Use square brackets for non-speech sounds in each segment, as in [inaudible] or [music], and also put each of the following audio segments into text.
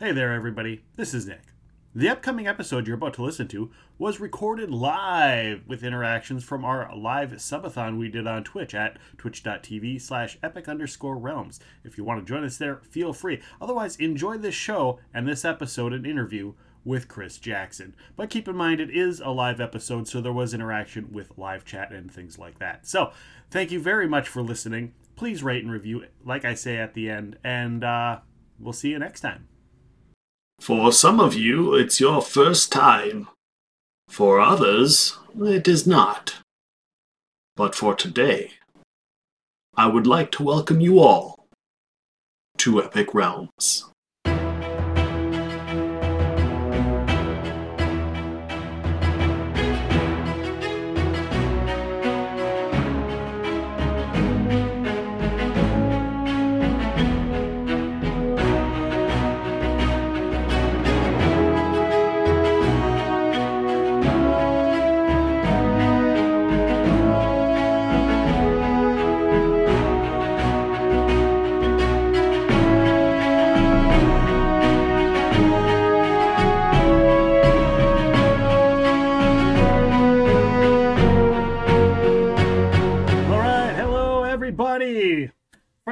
Hey there, everybody. This is Nick. The upcoming episode you're about to listen to was recorded live with interactions from our live subathon we did on Twitch at twitch.tv slash epic underscore realms. If you want to join us there, feel free. Otherwise, enjoy this show and this episode and interview with Chris Jackson. But keep in mind, it is a live episode, so there was interaction with live chat and things like that. So, thank you very much for listening. Please rate and review, like I say at the end, and uh, we'll see you next time. For some of you, it's your first time. For others, it is not. But for today, I would like to welcome you all to Epic Realms.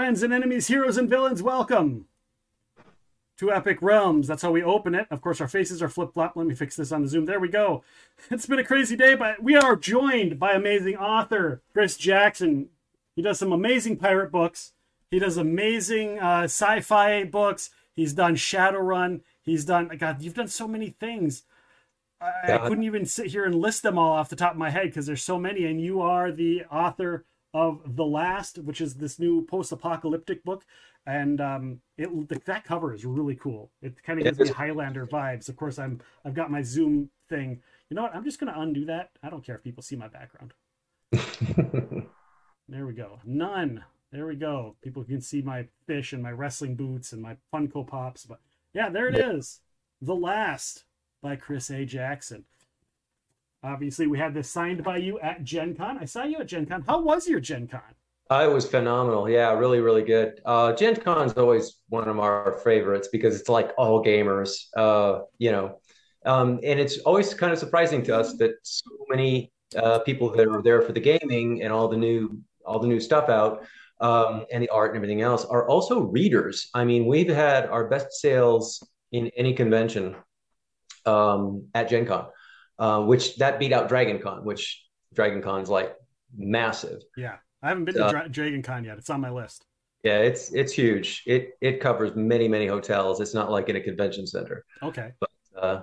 Friends and enemies, heroes and villains. Welcome to Epic Realms. That's how we open it. Of course, our faces are flip flop. Let me fix this on the Zoom. There we go. [laughs] It's been a crazy day, but we are joined by amazing author Chris Jackson. He does some amazing pirate books. He does amazing uh, sci-fi books. He's done Shadowrun. He's done God. You've done so many things. I, I couldn't even sit here and list them all off the top of my head because there's so many. And you are the author of The Last, which is this new post-apocalyptic book, and um, it that cover is really cool. It kind of gives me. Highlander vibes. Of course, I'm I've got my Zoom thing. You know what? I'm just gonna undo that. I don't care if people see my background. [laughs] There we go. None. There we go. People can see my fish and my wrestling boots and my Funko Pops. But yeah, there it is. The Last by Chris A. Jackson. Obviously, we had this signed by you at Gen Con. I saw you at Gen Con. How was your Gen Con? Uh, it was phenomenal. Yeah, really, really good. Uh, Gen Con's always one of our favorites because it's like all gamers, uh, you know. Um, and it's always kind of surprising to us that so many uh, people that are there for the gaming and all the new all the new stuff out um, and the art and everything else are also readers. I mean, we've had our best sales in any convention um, at Gen Con, uh, which that beat out Dragon Con, which Dragon Con's like massive. Yeah, I haven't been to Dra- Dragon Con yet. It's on my list. Yeah, it's it's huge. It it covers many many hotels. It's not like in a convention center. Okay. Uh,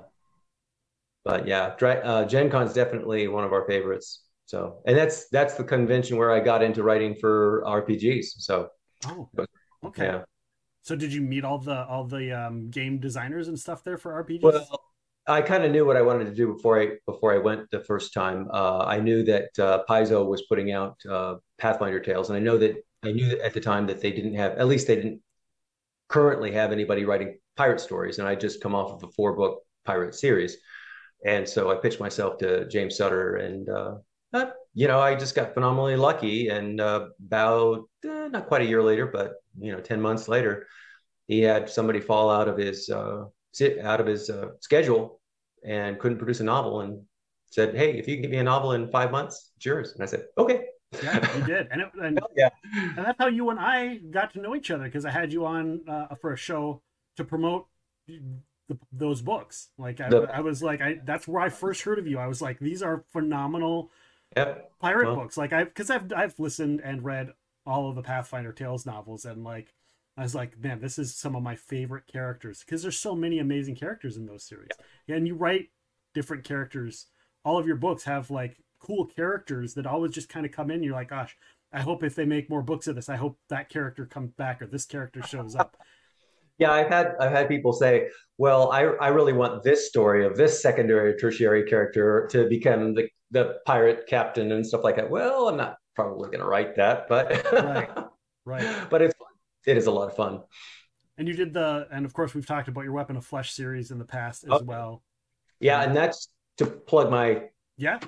but yeah, Dra uh, Gen Con's definitely one of our favorites. So, and that's that's the convention where I got into writing for RPGs. So, Oh, But- okay. yeah. So did you meet all the all the um, game designers and stuff there for RPGs? Well, I kind of knew what I wanted to do before I before I went the first time. Uh, I knew that uh, Paizo was putting out uh, Pathfinder Tales, and I know that I knew that at the time that they didn't have, at least they didn't currently have anybody writing pirate stories, and I just come off of a four book pirate series, and so I pitched myself to James Sutter, and uh, uh, you know I just got phenomenally lucky, and uh, about uh, not quite a year later, but you know ten months later, he had somebody fall out of his out of his uh, schedule and couldn't produce a novel and said, "Hey, if you can give me a novel in five months, it's yours." And I said, "Okay." yeah, you did, and it, [laughs] and yeah. and that's how you and I got to know each other because I had you on uh, for a show to promote the, those books. Like I, The- I was like, I that's where I first heard of you. I was like, these are phenomenal Yep. pirate Well- books. Like I because I've I've listened and read all of the Pathfinder Tales novels and like I was like, man, this is some of my favorite characters because there's so many amazing characters in those series. Yeah. and you write different characters. All of your books have like cool characters that always just kind of come in. You're like, gosh, I hope if they make more books of this, I hope that character comes back or this character shows up. [laughs] Yeah, I've had I've had people say, "Well, I I really want this story of this secondary or tertiary character to become the the pirate captain and stuff like that." Well, I'm not probably going to write that, but Right. Right. [laughs] but it's. It is a lot of fun. And you did the, and of course we've talked about your Weapon of Flesh series in the past as Okay. well. Yeah, and that's to plug my Yeah.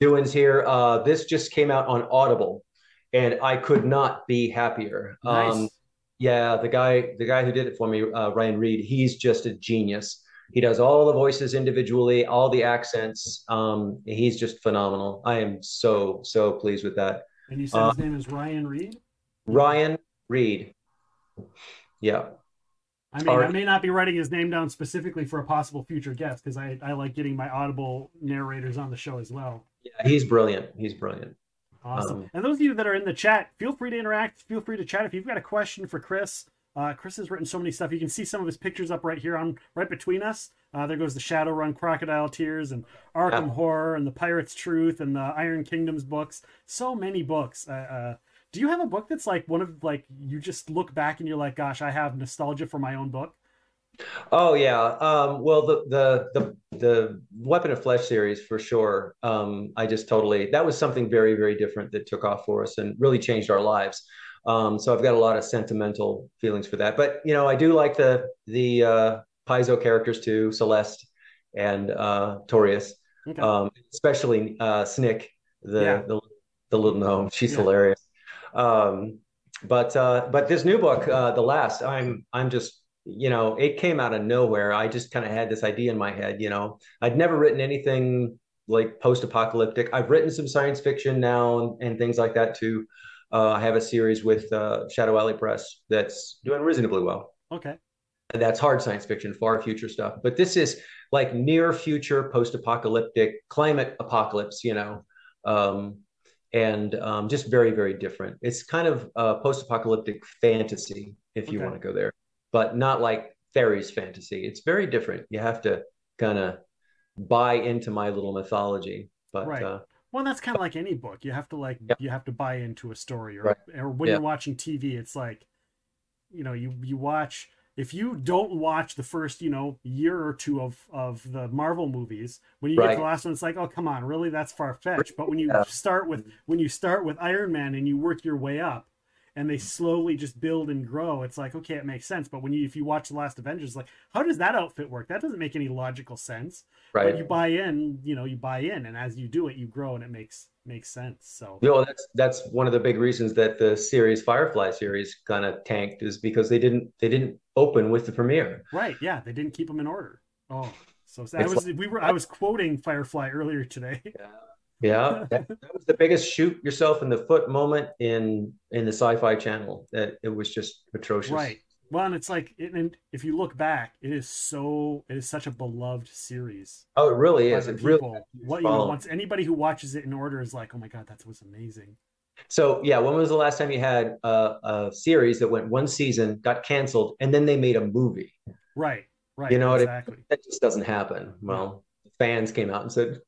doings here. Uh, this just came out on Audible, and I could not be happier. Nice. Um, Yeah, the guy the guy who did it for me, uh, Ryan Reed, he's just a genius. He does all the voices individually, all the accents. Um, he's just phenomenal. I am so so pleased with that. And you said uh, his name is Ryan Reed. Ryan Reed. Yeah. I mean, I may not be writing his name down specifically for a possible future guest because I, I like getting my audible narrators on the show as well. Yeah, he's brilliant. He's brilliant. Awesome. Um, and those of you that are in the chat, feel free to interact. Feel free to chat if you've got a question for Chris. Uh, Chris has written so many stuff. You can see some of his pictures up right here on right between us. Uh, there goes the Shadowrun Crocodile Tears and Arkham yeah. Horror and the Pirate's Truth and the Iron Kingdoms books. So many books. Uh, uh, do you have a book that's like one of like you just look back and you're like, gosh, I have nostalgia for my own book? Oh yeah. Um, well, the the the the Weapon of Flesh series for sure. Um, I just totally that was something very very different that took off for us and really changed our lives. Um, so I've got a lot of sentimental feelings for that. But you know, I do like the the uh, Paizo characters too, Celeste and uh, Torius, okay. um, especially uh, Snick, the, yeah. the, the little gnome. She's yeah. hilarious. Um, but uh, but this new book, uh, the last, I'm I'm just you know it came out of nowhere. I just kind of had this idea in my head. You know, I'd never written anything like post-apocalyptic. I've written some science fiction now and, and things like that too. Uh, I have a series with uh, Shadow Alley Press that's doing reasonably well. Okay. And that's hard science fiction, far future stuff. But this is like near future, post apocalyptic, climate apocalypse, you know, um, and um, just very, very different. It's kind of a post apocalyptic fantasy, if you okay. want to go there, but not like fairies fantasy. It's very different. You have to kind of buy into my little mythology. But right. uh, well, that's kind of like any book. You have to like yeah. you have to buy into a story, or right. or when yeah. you're watching TV, it's like, you know, you you watch. If you don't watch the first, you know, year or two of of the Marvel movies, when you right. get the last one, it's like, oh come on, really? That's far fetched. But when you yeah. start with when you start with Iron Man and you work your way up, and they slowly just build and grow it's like okay it makes sense but when you if you watch the last avengers like how does that outfit work that doesn't make any logical sense right but you buy in you know you buy in and as you do it you grow and it makes makes sense so you know that's that's one of the big reasons that the series firefly series kind of tanked is because they didn't they didn't open with the premiere right yeah they didn't keep them in order oh so that was like, we were i was quoting firefly earlier today [laughs] yeah yeah, that, that, was the biggest shoot yourself in the foot moment in in the Sci-Fi Channel. That it was just atrocious. Right. Well, and it's like, it, and if you look back, it is so it is such a beloved series. Oh, it really is. It people, really what you know, once anybody who watches it in order is like, oh my god, that was amazing. So yeah, when was the last time you had a, a series that went one season, got canceled, and then they made a movie? Right. Right. You know exactly. It, that just doesn't happen. Well, fans came out and said,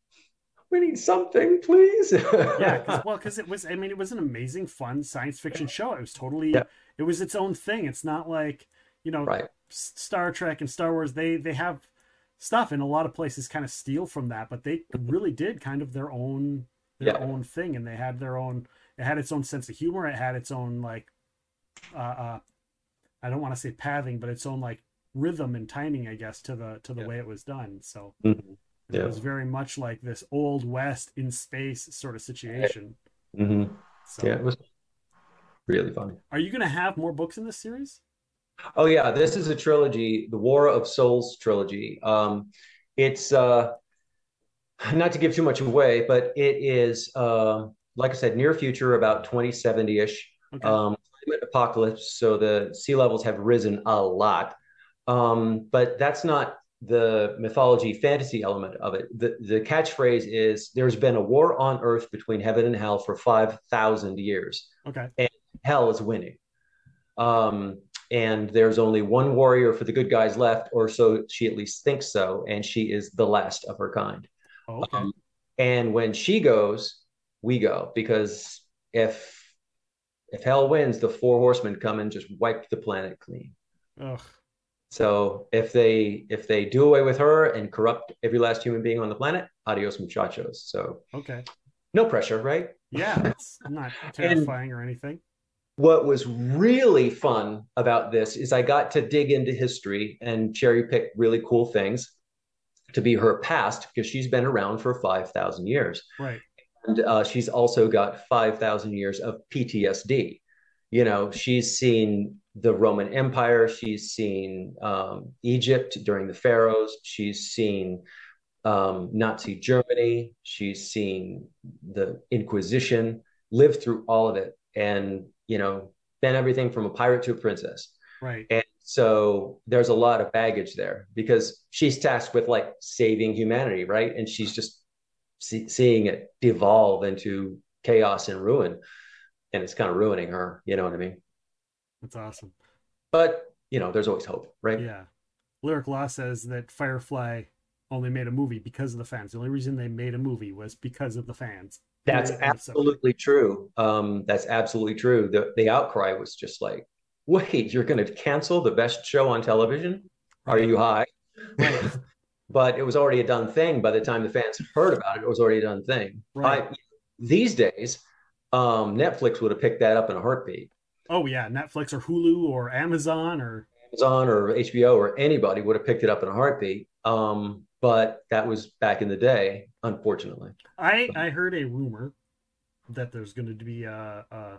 we need something, please. yeah, cause, [laughs] well, because it was, I mean, it was an amazing, fun science fiction show. It was totally, yeah. it was its own thing. It's not like, you know, right. Star Trek and Star Wars. They they have stuff, and a lot of places kind of steal from that, but they really did kind of their own their yeah. own thing, and they had their own. It had its own sense of humor. It had its own like, uh, uh I don't want to say pathing, but its own like rhythm and timing, I guess, to the to the yeah. way it was done. So. Mm-hmm yeah. It was very much like this old west in space sort of situation. Mm-hmm. So, yeah, it was really funny. Are you going to have more books in this series? Oh yeah, this is a trilogy, the War of Souls trilogy. Um, it's uh, not to give too much away, but it is uh, like I said, near future, about 2070 ish. Okay. Um, apocalypse, so the sea levels have risen a lot. Um, but that's not the mythology fantasy element of it. The, the catchphrase is there's been a war on earth between heaven and hell for 5,000 years. Okay. And hell is winning. Um, and there's only one warrior for the good guys left, or so she at least thinks so. And she is the last of her kind. Okay. Um, and when she goes, we go because if if hell wins, the four horsemen come and just wipe the planet clean. Ugh. So if they if they do away with her and corrupt every last human being on the planet, adios muchachos. So okay, no pressure, right? Yeah, it's [laughs] not terrifying or anything. What was really fun about this is I got to dig into history and cherry pick really cool things to be her past because she's been around for five thousand years. Right, and uh, she's also got five thousand years of PTSD you know, she's seen the Roman Empire, she's seen um, Egypt during the pharaohs, she's seen um, Nazi Germany, she's seen the Inquisition, lived through all of it, and you know, been everything from a pirate to a princess. Right. And so there's a lot of baggage there because she's tasked with like saving humanity, right? And she's just see, seeing it devolve into chaos and ruin, and it's kind of ruining her. You know what I mean? That's awesome. But you know, there's always hope, right? Yeah. Lyric Law says that Firefly only made a movie because of the fans. The only reason they made a movie was because of the fans. That's absolutely true. Um, that's absolutely true. The the outcry was just like, [laughs] wait, you're going to cancel the best show on television? Are you high? But it was already a done thing by the time the fans heard about it. It was already a done thing. Right. I, these days, um, Netflix would have picked that up in a heartbeat. Oh yeah, Netflix or Hulu or Amazon or Amazon or HBO or anybody would have picked it up in a heartbeat. Um, but that was back in the day, unfortunately. I I heard a rumor that there's going to be a, a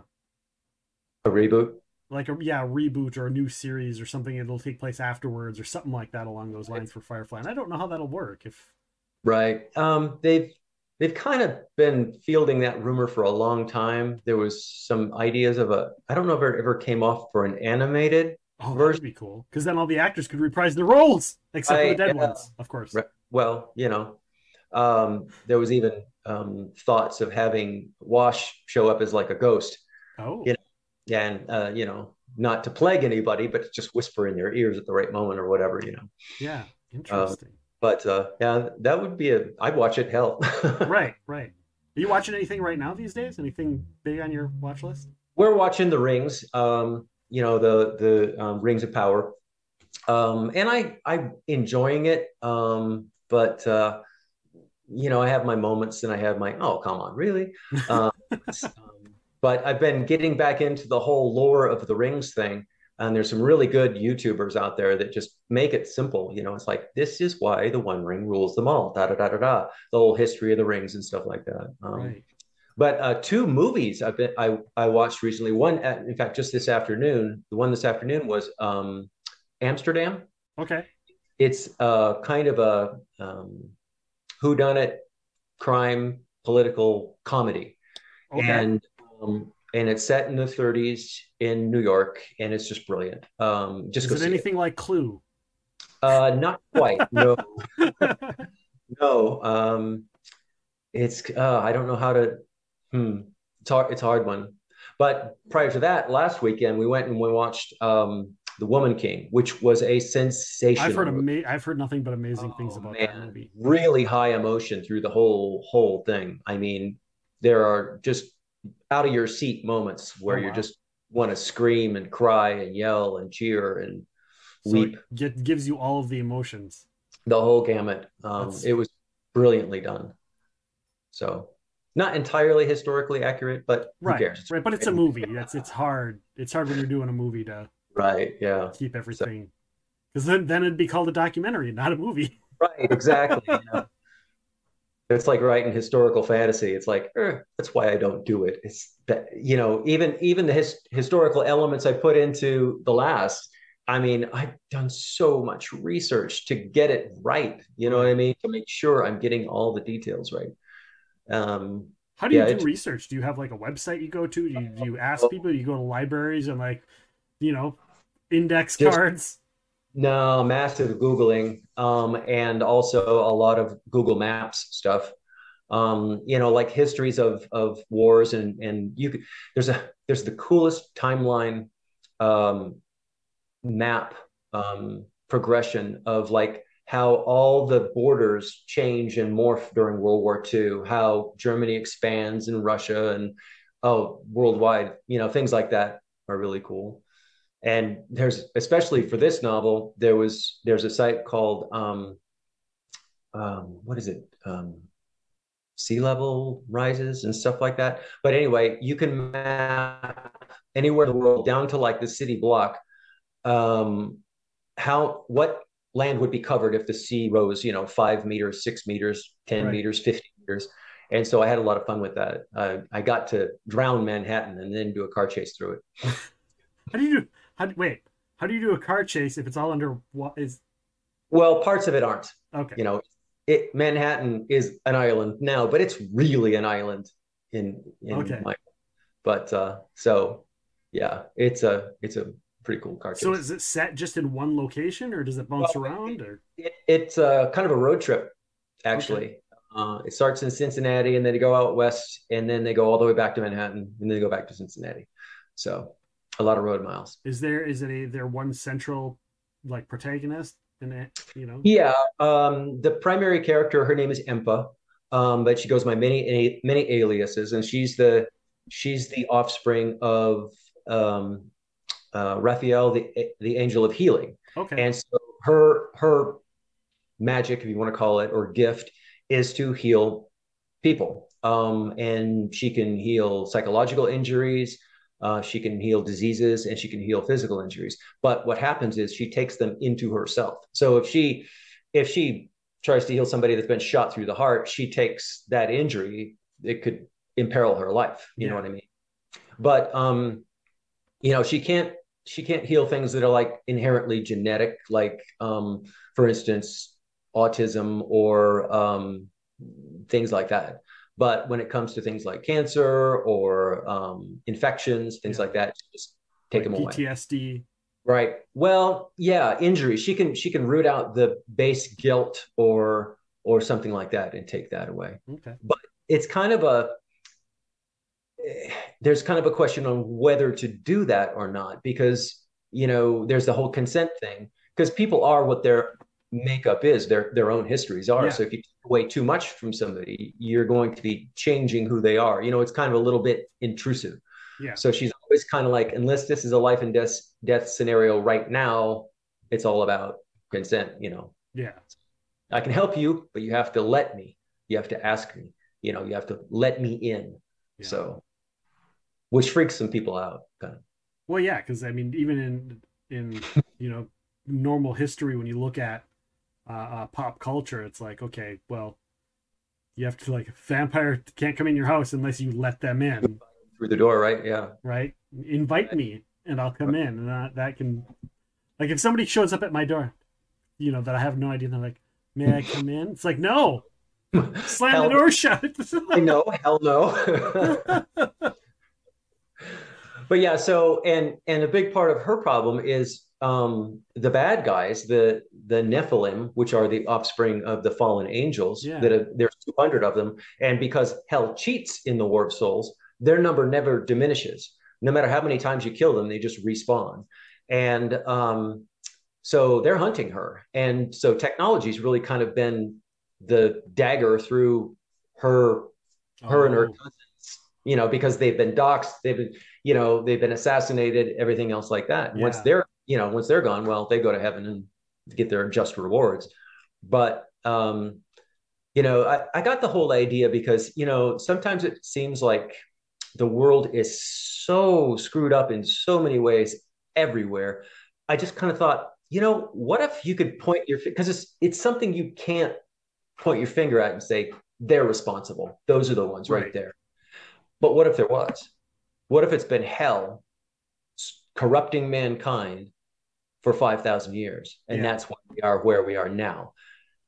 a reboot, like a yeah reboot or a new series or something. It'll take place afterwards or something like that along those lines for Firefly. And I don't know how that'll work. If right, um, they've they've kind of been fielding that rumor for a long time. There was some ideas of a I don't know if it ever came off for an animated Oh, that would be cool because then all the actors could reprise their roles, except for the dead yeah. ones, of course. Right. Well, you know, um, there was even um, thoughts of having Wash show up as like a ghost. Oh, you know, and uh, you know, not to plague anybody, but just whisper in their ears at the right moment or whatever, you know. Yeah, interesting. Uh, but uh, yeah, that would be a. I'd watch it. Hell. [laughs] right, right. Are you watching anything right now these days? Anything big on your watch list? We're watching The Rings. Um, you know the the um, Rings of Power, um, and I I'm enjoying it. Um, but uh, you know I have my moments, and I have my oh come on really. Um, [laughs] but I've been getting back into the whole lore of the Rings thing, and there's some really good YouTubers out there that just make it simple. You know, it's like this is why the One Ring rules them all. Da da da da da. The whole history of the rings and stuff like that. Um, right. But uh, two movies I've been I I watched recently. One, at, in fact, just this afternoon. The one this afternoon was um, Amsterdam. Okay. It's uh, kind of a um, whodunit crime political comedy, okay. and um, and it's set in the 30s in New York, and it's just brilliant. Um, just is it anything it. like Clue? Uh, not quite. [laughs] No, no. Um, it's uh, I don't know how to Hmm. It's hard. It's a hard one. But prior to that, last weekend we went and we watched um, The Woman King, which was a sensation. I've heard ama- I've heard nothing but amazing oh, things about man. that movie. Really high emotion through the whole whole thing. I mean, there are just out of your seat moments where oh, wow. you just want to scream and cry and yell and cheer and so weep. It gives you all of the emotions. The whole gamut. Um, it was brilliantly done. So not entirely historically accurate, but right, cares? right. But it's a movie. That's it's hard. It's hard when you're doing a movie to right, yeah, keep everything because so, then then it'd be called a documentary, not a movie. Right, exactly. you [laughs] know? It's like writing historical fantasy. It's like eh, that's why I don't do it. It's that you know even even the his, historical elements I put into the last. I mean, I've done so much research to get it right. You know what I mean? To make sure I'm getting all the details right. Um, How do you yeah, do research? Do you have like a website you go to? Do you, do you ask people? Do you go to libraries and like, you know, index just, cards? No, massive Googling, um, and also a lot of Google Maps stuff. Um, you know, like histories of of wars and and you could, there's a there's the coolest timeline um, map um, progression of like how all the borders change and morph during World War II, how Germany expands in Russia and oh, worldwide, you know, things like that are really cool. And there's especially for this novel, there was there's a site called um, um, what is it? Um, sea level rises and stuff like that. But anyway, you can map anywhere in the world down to like the city block. Um, how what land would be covered if the sea rose, you know, five meters, six meters, 10 right. meters, 50 meters. and so I had a lot of fun with that. Uh, I got to drown Manhattan and then do a car chase through it. [laughs] how do you do? How wait? How do you do a car chase if it's all under what is? Well, parts of it aren't. Okay. You know, it Manhattan is an island now, but it's really an island in in Okay. my. But uh, so, yeah, it's a it's a pretty cool car chase. So is it set just in one location, or does it bounce Well, around? Or It, it's uh, kind of a road trip, actually. Uh, it starts in Cincinnati, and then they go out west, and then they go all the way back to Manhattan, and then they go back to Cincinnati. So, a lot of road miles. is there is it a there one central like protagonist in it? You know. Yeah, um, the primary character, her name is Empa, um, but she goes by many many aliases, and she's the she's the offspring of um, uh, Raphael, the the angel of healing. Okay. And so her her magic, if you want to call it, or gift, is to heal people. Um, and she can heal psychological injuries, uh, she can heal diseases, and she can heal physical injuries. But what happens is she takes them into herself. So if she if she tries to heal somebody that's been shot through the heart, she takes that injury. It could imperil her life. You know what I mean? But um, you know, she can't she can't heal things that are like inherently genetic, like um, for instance, autism or um, things like that. But when it comes to things like cancer or um, infections, things Yeah. like that, just take like them away. PTSD. Right. Well, yeah, injury. She can she can root out the base guilt or or something like that and take that away. Okay. But it's kind of a there's kind of a question on whether to do that or not because you know there's the whole consent thing because people are what their makeup is their their own histories are Yeah. so if you away too much from somebody you're going to be changing who they are you know it's kind of a little bit intrusive Yeah. so she's always kind of like, unless this is a life and death death scenario right now, it's all about consent. You know, Yeah. I can help you, but you have to let me. You have to ask me. You know, you have to let me in. Yeah. So, which freaks some people out. Kind of. Well, yeah, because I mean, even in in you know normal history, when you look at uh, uh, pop culture, it's like, okay, well, you have to like vampire can't come in your house unless you let them in, Through the door, right? Yeah. right? Invite me and I'll come in, and that that can, like, if somebody shows up at my door, you know, that I have no idea, they're like, may I come in? It's like, no, slam Hell- the door shut. I know, hell no. [laughs] but yeah, so and and a big part of her problem is um the bad guys, the the Nephilim, which are the offspring of the fallen angels. Yeah. That are, there's 200 of them, and because hell cheats in the War of Souls, their number never diminishes. No matter how many times you kill them, they just respawn. And um, so they're hunting her, and so technology's really kind of been the dagger through her her and her Oh, cousins, you know, because they've been doxxed, they've been, you know, they've been assassinated, everything else like that. And Once they're, you know, once they're gone, well, they go to heaven and get their just rewards. But, um, you know, I, I got the whole idea because, you know, sometimes it seems like the world is so screwed up in so many ways everywhere. I just kind of thought, you know, what if you could point your, because it's, it's something you can't point your finger at and say, they're responsible. Those are the ones right, Right. there. But what if there was? What if it's been hell corrupting mankind for 5,000 years? And Yeah. that's why we are where we are now.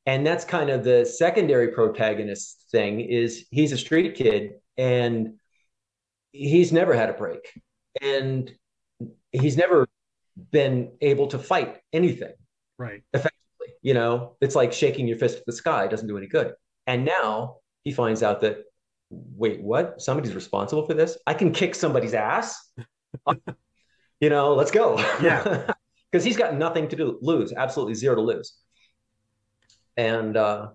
And that's kind of the secondary protagonist thing is he's a street kid and he's never had a break. And he's never been able to fight anything right. effectively. You know, it's like shaking your fist at the sky it doesn't do any good. And now he finds out that, wait, what? Somebody's responsible for this? I can kick somebody's ass. [laughs] you know, let's go. Yeah. [laughs] Because he's got nothing to do, lose, absolutely zero to lose. And uh,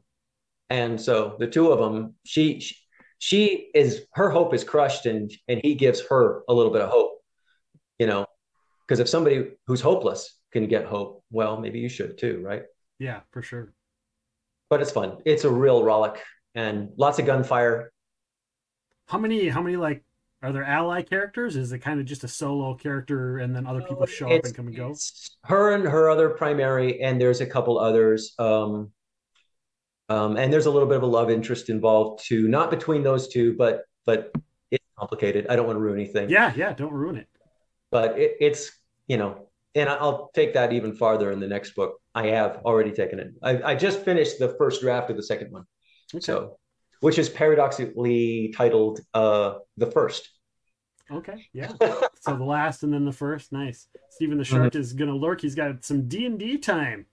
and so the two of them, she, she she is her hope is crushed, and and he gives her a little bit of hope. You know, because if somebody who's hopeless can get hope, well, maybe you should too, right? Yeah, for sure. but it's fun. It's a real rollick and lots of gunfire. How many? How many like? Are there ally characters? Is it kind of just a solo character, and then other people show up and come and go? her and her other primary, and there's a couple others. Um, Um, and there's a little bit of a love interest involved too, not between those two, but but it's complicated. I don't want to ruin anything. Yeah, yeah, don't ruin it. But it, it's you know, and I'll take that even farther in the next book. I have already taken it. I, I just finished the first draft of the second one, Okay. so which is paradoxically titled uh, "The First. Okay, yeah. [laughs] so the last and then the first, nice. Stephen the Shark is gonna lurk. He's got some D and D time.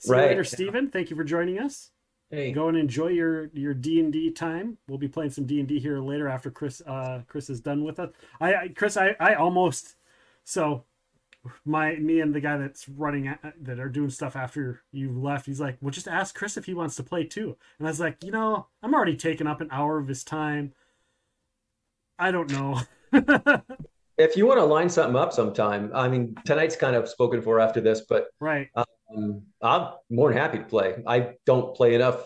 See you Right. later, Stephen. Thank you for joining us. Hey, Go and enjoy your your D and D time. We'll be playing some D and D here later after Chris uh Chris is done with us. I, I Chris I I almost so my me and the guy that's running a- that are doing stuff after you left. He's like, well, just ask Chris if he wants to play too. And I was like, you know, I'm already taking up an hour of his time. I don't know. [laughs] if you want to line something up sometime, I mean, tonight's kind of spoken for after this, but right. um, I'm more than happy to play. I don't play enough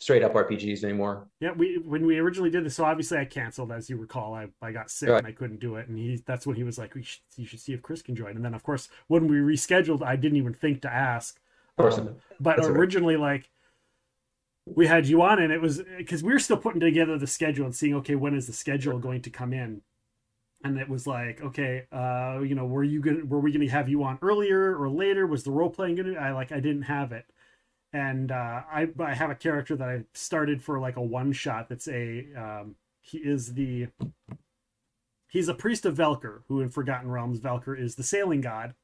straight up RPGs anymore. Yeah, we when we originally did this, so obviously I canceled, as you recall. I, I got sick Right. and I couldn't do it, and he that's when he was like, we should, you should see if Chris can join. And then of course when we rescheduled, I didn't even think to ask. Of course, Um, but That's all right. originally, like we had you on, and it was because we were still putting together the schedule and seeing, okay, when is the schedule going to come in? And it was like, okay, uh, you know, were you gonna were we gonna have you on earlier or later? Was the role playing gonna? I like I didn't have it, and uh, I I have a character that I started for like a one shot. That's a um, he is the he's a priest of Valkur, who in Forgotten Realms Valkur is the sailing god.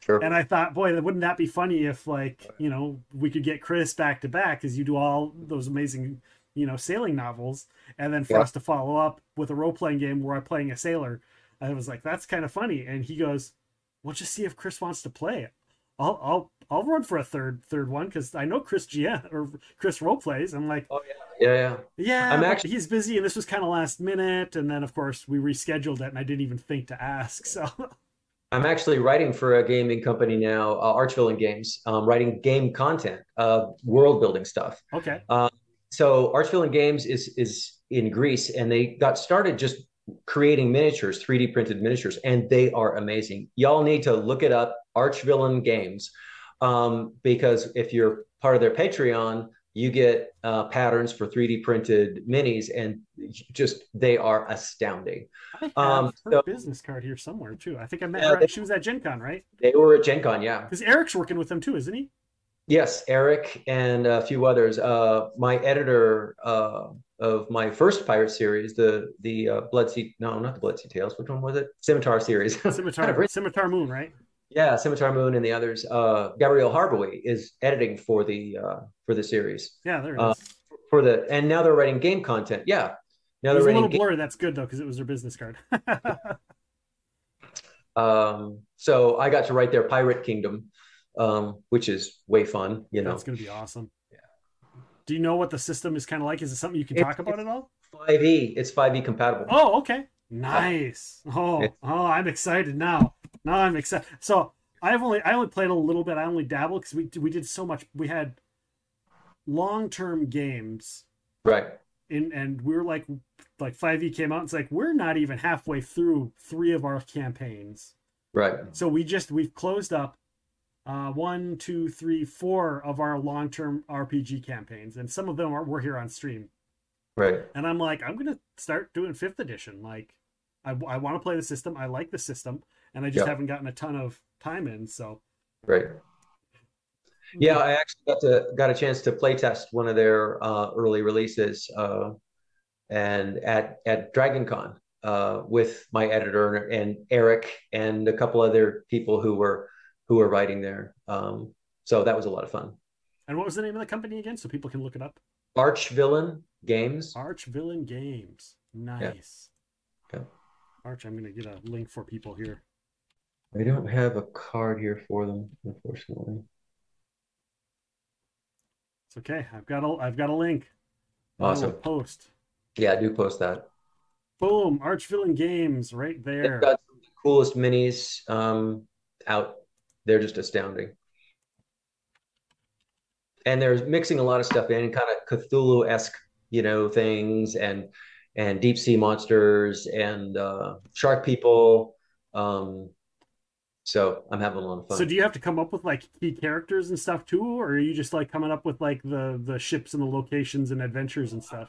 sure. And I thought, boy, wouldn't that be funny if, like, you know, we could get Chris back to back because you do all those amazing, you know, sailing novels, and then for Yeah. us to follow up with a role playing game where I'm playing a sailor. I was like, that's kind of funny. And he goes, "We'll just see if Chris wants to play it. I'll, I'll, I'll run for a third, third one because I know Chris GM or Chris role plays. I'm like, oh yeah, yeah, yeah. yeah, I'm actually- he's busy, and this was kind of last minute. And then, of course, we rescheduled it, and I didn't even think to ask. So, [laughs] I'm actually writing for a gaming company now, uh, Archvillain Games, um, writing game content, uh, world building stuff. okay, So Archvillain Games is is in Greece, and they got started just creating miniatures, 3D printed miniatures, and they are amazing. Y'all need to look it up, Archvillain Games, um, because if you're part of their Patreon, you get uh, patterns for 3D printed minis, and just they are astounding. I have Um, her so- business card here somewhere too. I think I met Yeah, her. they- she was at Gen Con, right? They were at Gen Con, yeah. Because Eric's working with them too, isn't he? Yes, Eric and a few others. Uh, my editor uh, of my first pirate series, the the uh, Blood Sea, no, not the Blood Sea Tales. Which one was it? Scimitar series. [laughs] Scimitar, Kind of Scimitar Moon, right? Yeah, Scimitar Moon and the others. Uh, Gabrielle Harbowy is editing for the uh, for the series Yeah, there it is. Uh, for the, and now they're writing game content. Yeah, now it they're a little Game, blurry. That's good though, because it was their business card. [laughs] um, so I got to write their Pirate Kingdom, um, which is way fun. You know, it's gonna be awesome. Yeah. Do you know what the system is kind of like? Is it something you can It's- talk about at all? 5e. It's 5e compatible. Oh, okay. Nice. Oh, oh, I'm excited now. Now I'm excited. So I've only I only played a little bit. I only dabbled because we we did so much. We had long term games Right. in and we were like like 5e came out. It's like we're not even halfway through three of our campaigns. Right. So we just we've closed up uh, one, two, three, four of our long term RPG campaigns, and some of them are we're here on stream. Right. And I'm like, I'm gonna start doing fifth edition. Like, I, I want to play the system. I like the system, and I just Yeah. haven't gotten a ton of time in. So Right. Yeah, I actually got to got a chance to play test one of their uh, early releases, uh, and at at DragonCon uh, with my editor and Eric and a couple other people who were who were writing there. Um, so that was a lot of fun. And what was the name of the company again, so people can look it up? Arch Villain Games. Arch Villain Games. Nice. Yeah. Arch, I'm gonna get a link for people here. I don't have a card here for them, unfortunately. It's okay. I've got a I've got a link. Awesome. Post. Yeah, do post that. Boom. Arch Villain Games right there. They've got some of the coolest minis um, out. They're just astounding. And they're mixing a lot of stuff in, kind of Cthulhu-esque, you know, things and and deep sea monsters and uh, shark people. Um, So I'm having a lot of fun. So do you have to come up with like key characters and stuff too, or are you just like coming up with like the the ships and the locations and adventures and stuff?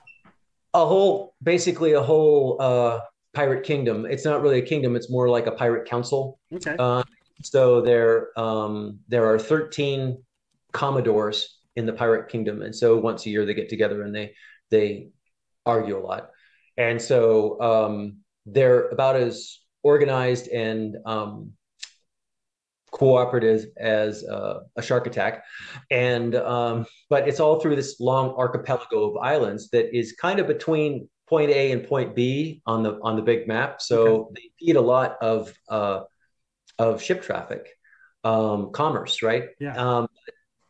a whole, basically a whole uh, pirate kingdom. It's not really a kingdom; it's more like a pirate council. Okay. Uh, so there, um, there are 13 commodores in the pirate kingdom, and so once a year they get together and they they argue a lot, and so um, they're about as organized and um, cooperative as uh, a shark attack. And um, but it's all through this long archipelago of islands that is kind of between point a and point b on the on the big map. So okay. they feed a lot of uh, of ship traffic um, commerce right? Yeah. Um,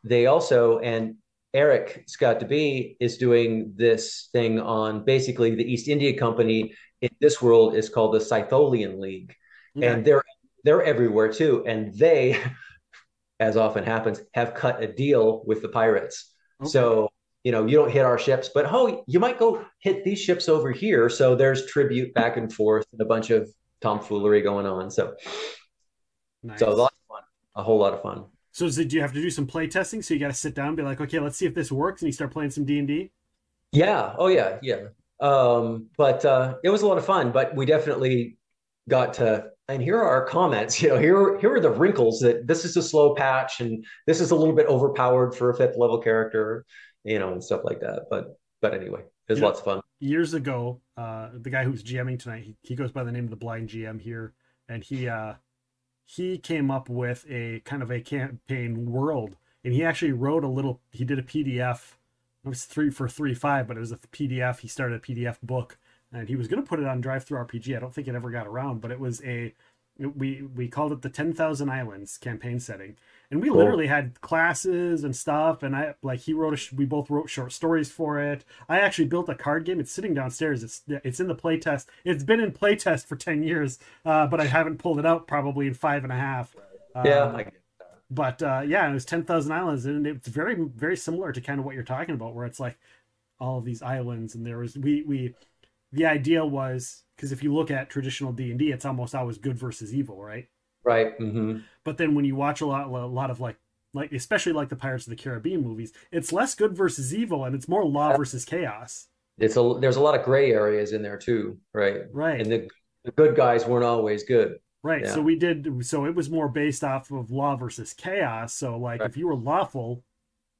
they also and Eric Scott de Bie is doing this thing on basically the east india company in this world is called the scytholian league. Okay. and they're they're everywhere too. And they, [laughs] as often happens, have cut a deal with the pirates. Okay. So, you know, you don't hit our ships, but oh, you might go hit these ships over here. So there's tribute back and forth and a bunch of tomfoolery going on. So, nice. so a lot of fun, a whole lot of fun. So, did you have to do some play testing? So you got to sit down and be like, okay, let's see if this works, and you start playing some D and D. Yeah. Oh yeah. Yeah. Um, but uh, it was a lot of fun. But we definitely got to and here are our comments. [laughs] You know, here here are the wrinkles that this is a slow patch, and this is a little bit overpowered for a fifth level character, you know, and stuff like that. But but anyway, it was lots of fun. Years ago, uh, the guy who's GMing tonight, he, he goes by the name of the Blind GM here, and he uh, he came up with a kind of a campaign world, and he actually wrote a little. He did a PDF. It was three for three five, but it was a PDF. He started a PDF book and he was going to put it on DriveThruRPG. I don't think it ever got around, but it was a we we called it the 10,000 Islands campaign setting. And we cool. literally had classes and stuff and I like he wrote a we both wrote short stories for it. I actually built a card game. It's sitting downstairs. It's it's in the playtest. It's been in playtest for 10 years, uh, but I haven't pulled it out probably in five and a half. Yeah. Um, but uh, yeah, it was 10,000 Islands and it's very very similar to kind of what you're talking about where it's like all of these islands and there was we we the idea was because if you look at traditional D and D, it's almost always good versus evil, right? Right. Mm-hmm. But then when you watch a lot, a lot of like, like especially like the Pirates of the Caribbean movies, it's less good versus evil, and it's more law versus chaos. It's a there's a lot of gray areas in there too, right? Right. And the, the good guys weren't always good. Right. Yeah. So we did. So it was more based off of law versus chaos. So like, right. if you were lawful,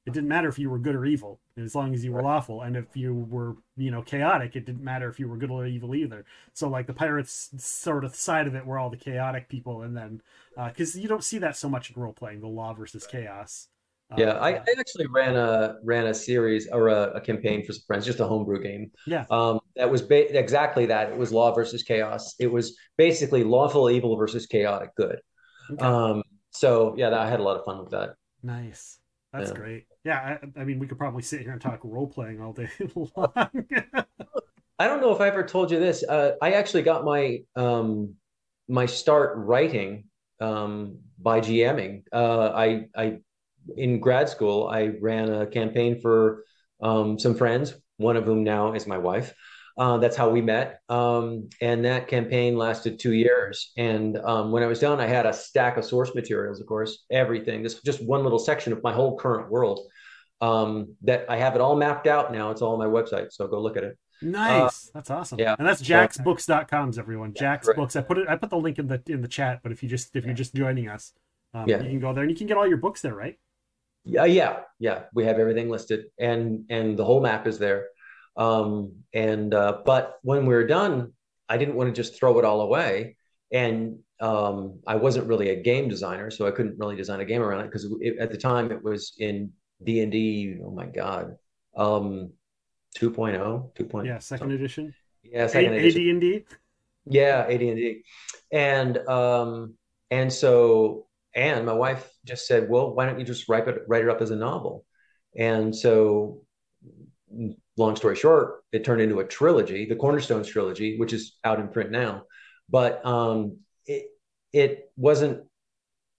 it didn't matter if you were good or evil as long as you were lawful and if you were you know chaotic it didn't matter if you were good or evil either so like the pirates sort of side of it were all the chaotic people and then because uh, you don't see that so much in role playing the law versus chaos yeah, uh, I, I, actually ran a ran a series or a, a, campaign for some friends, just a homebrew game. Yeah, um, that was ba- exactly that. It was law versus chaos. It was basically lawful evil versus chaotic good. Okay. Um, so yeah, that, I had a lot of fun with that. Nice. That's yeah. great. Yeah, I, I, mean, we could probably sit here and talk role playing all day long. [laughs] I don't know if I ever told you this. Uh, I actually got my um, my start writing um, by GMing. Uh, I, I in grad school, I ran a campaign for um, some friends, one of whom now is my wife. Uh, that's how we met. Um, and that campaign lasted two years. And um, when I was done, I had a stack of source materials, of course, everything. This just one little section of my whole current world. Um, that I have it all mapped out now. It's all on my website. So go look at it. Nice. Uh, that's awesome. Yeah. And that's jaxbooks.com's everyone. Jack's right. books. I put it I put the link in the in the chat, but if you just if you're just joining us, um, yeah. you can go there and you can get all your books there, right? Yeah, yeah, yeah. We have everything listed and and the whole map is there. Um, and uh, but when we were done, I didn't want to just throw it all away. And um, I wasn't really a game designer, so I couldn't really design a game around it because at the time it was in D and D. Oh my god, um, 2.0, 2. Yeah, second something. edition. Yeah, second a- edition. AD&D. Yeah, AD&D. And um, and so and my wife just said, "Well, why don't you just write it write it up as a novel?" And so long story short, it turned into a trilogy, the Cornerstones trilogy, which is out in print now. But um, it it wasn't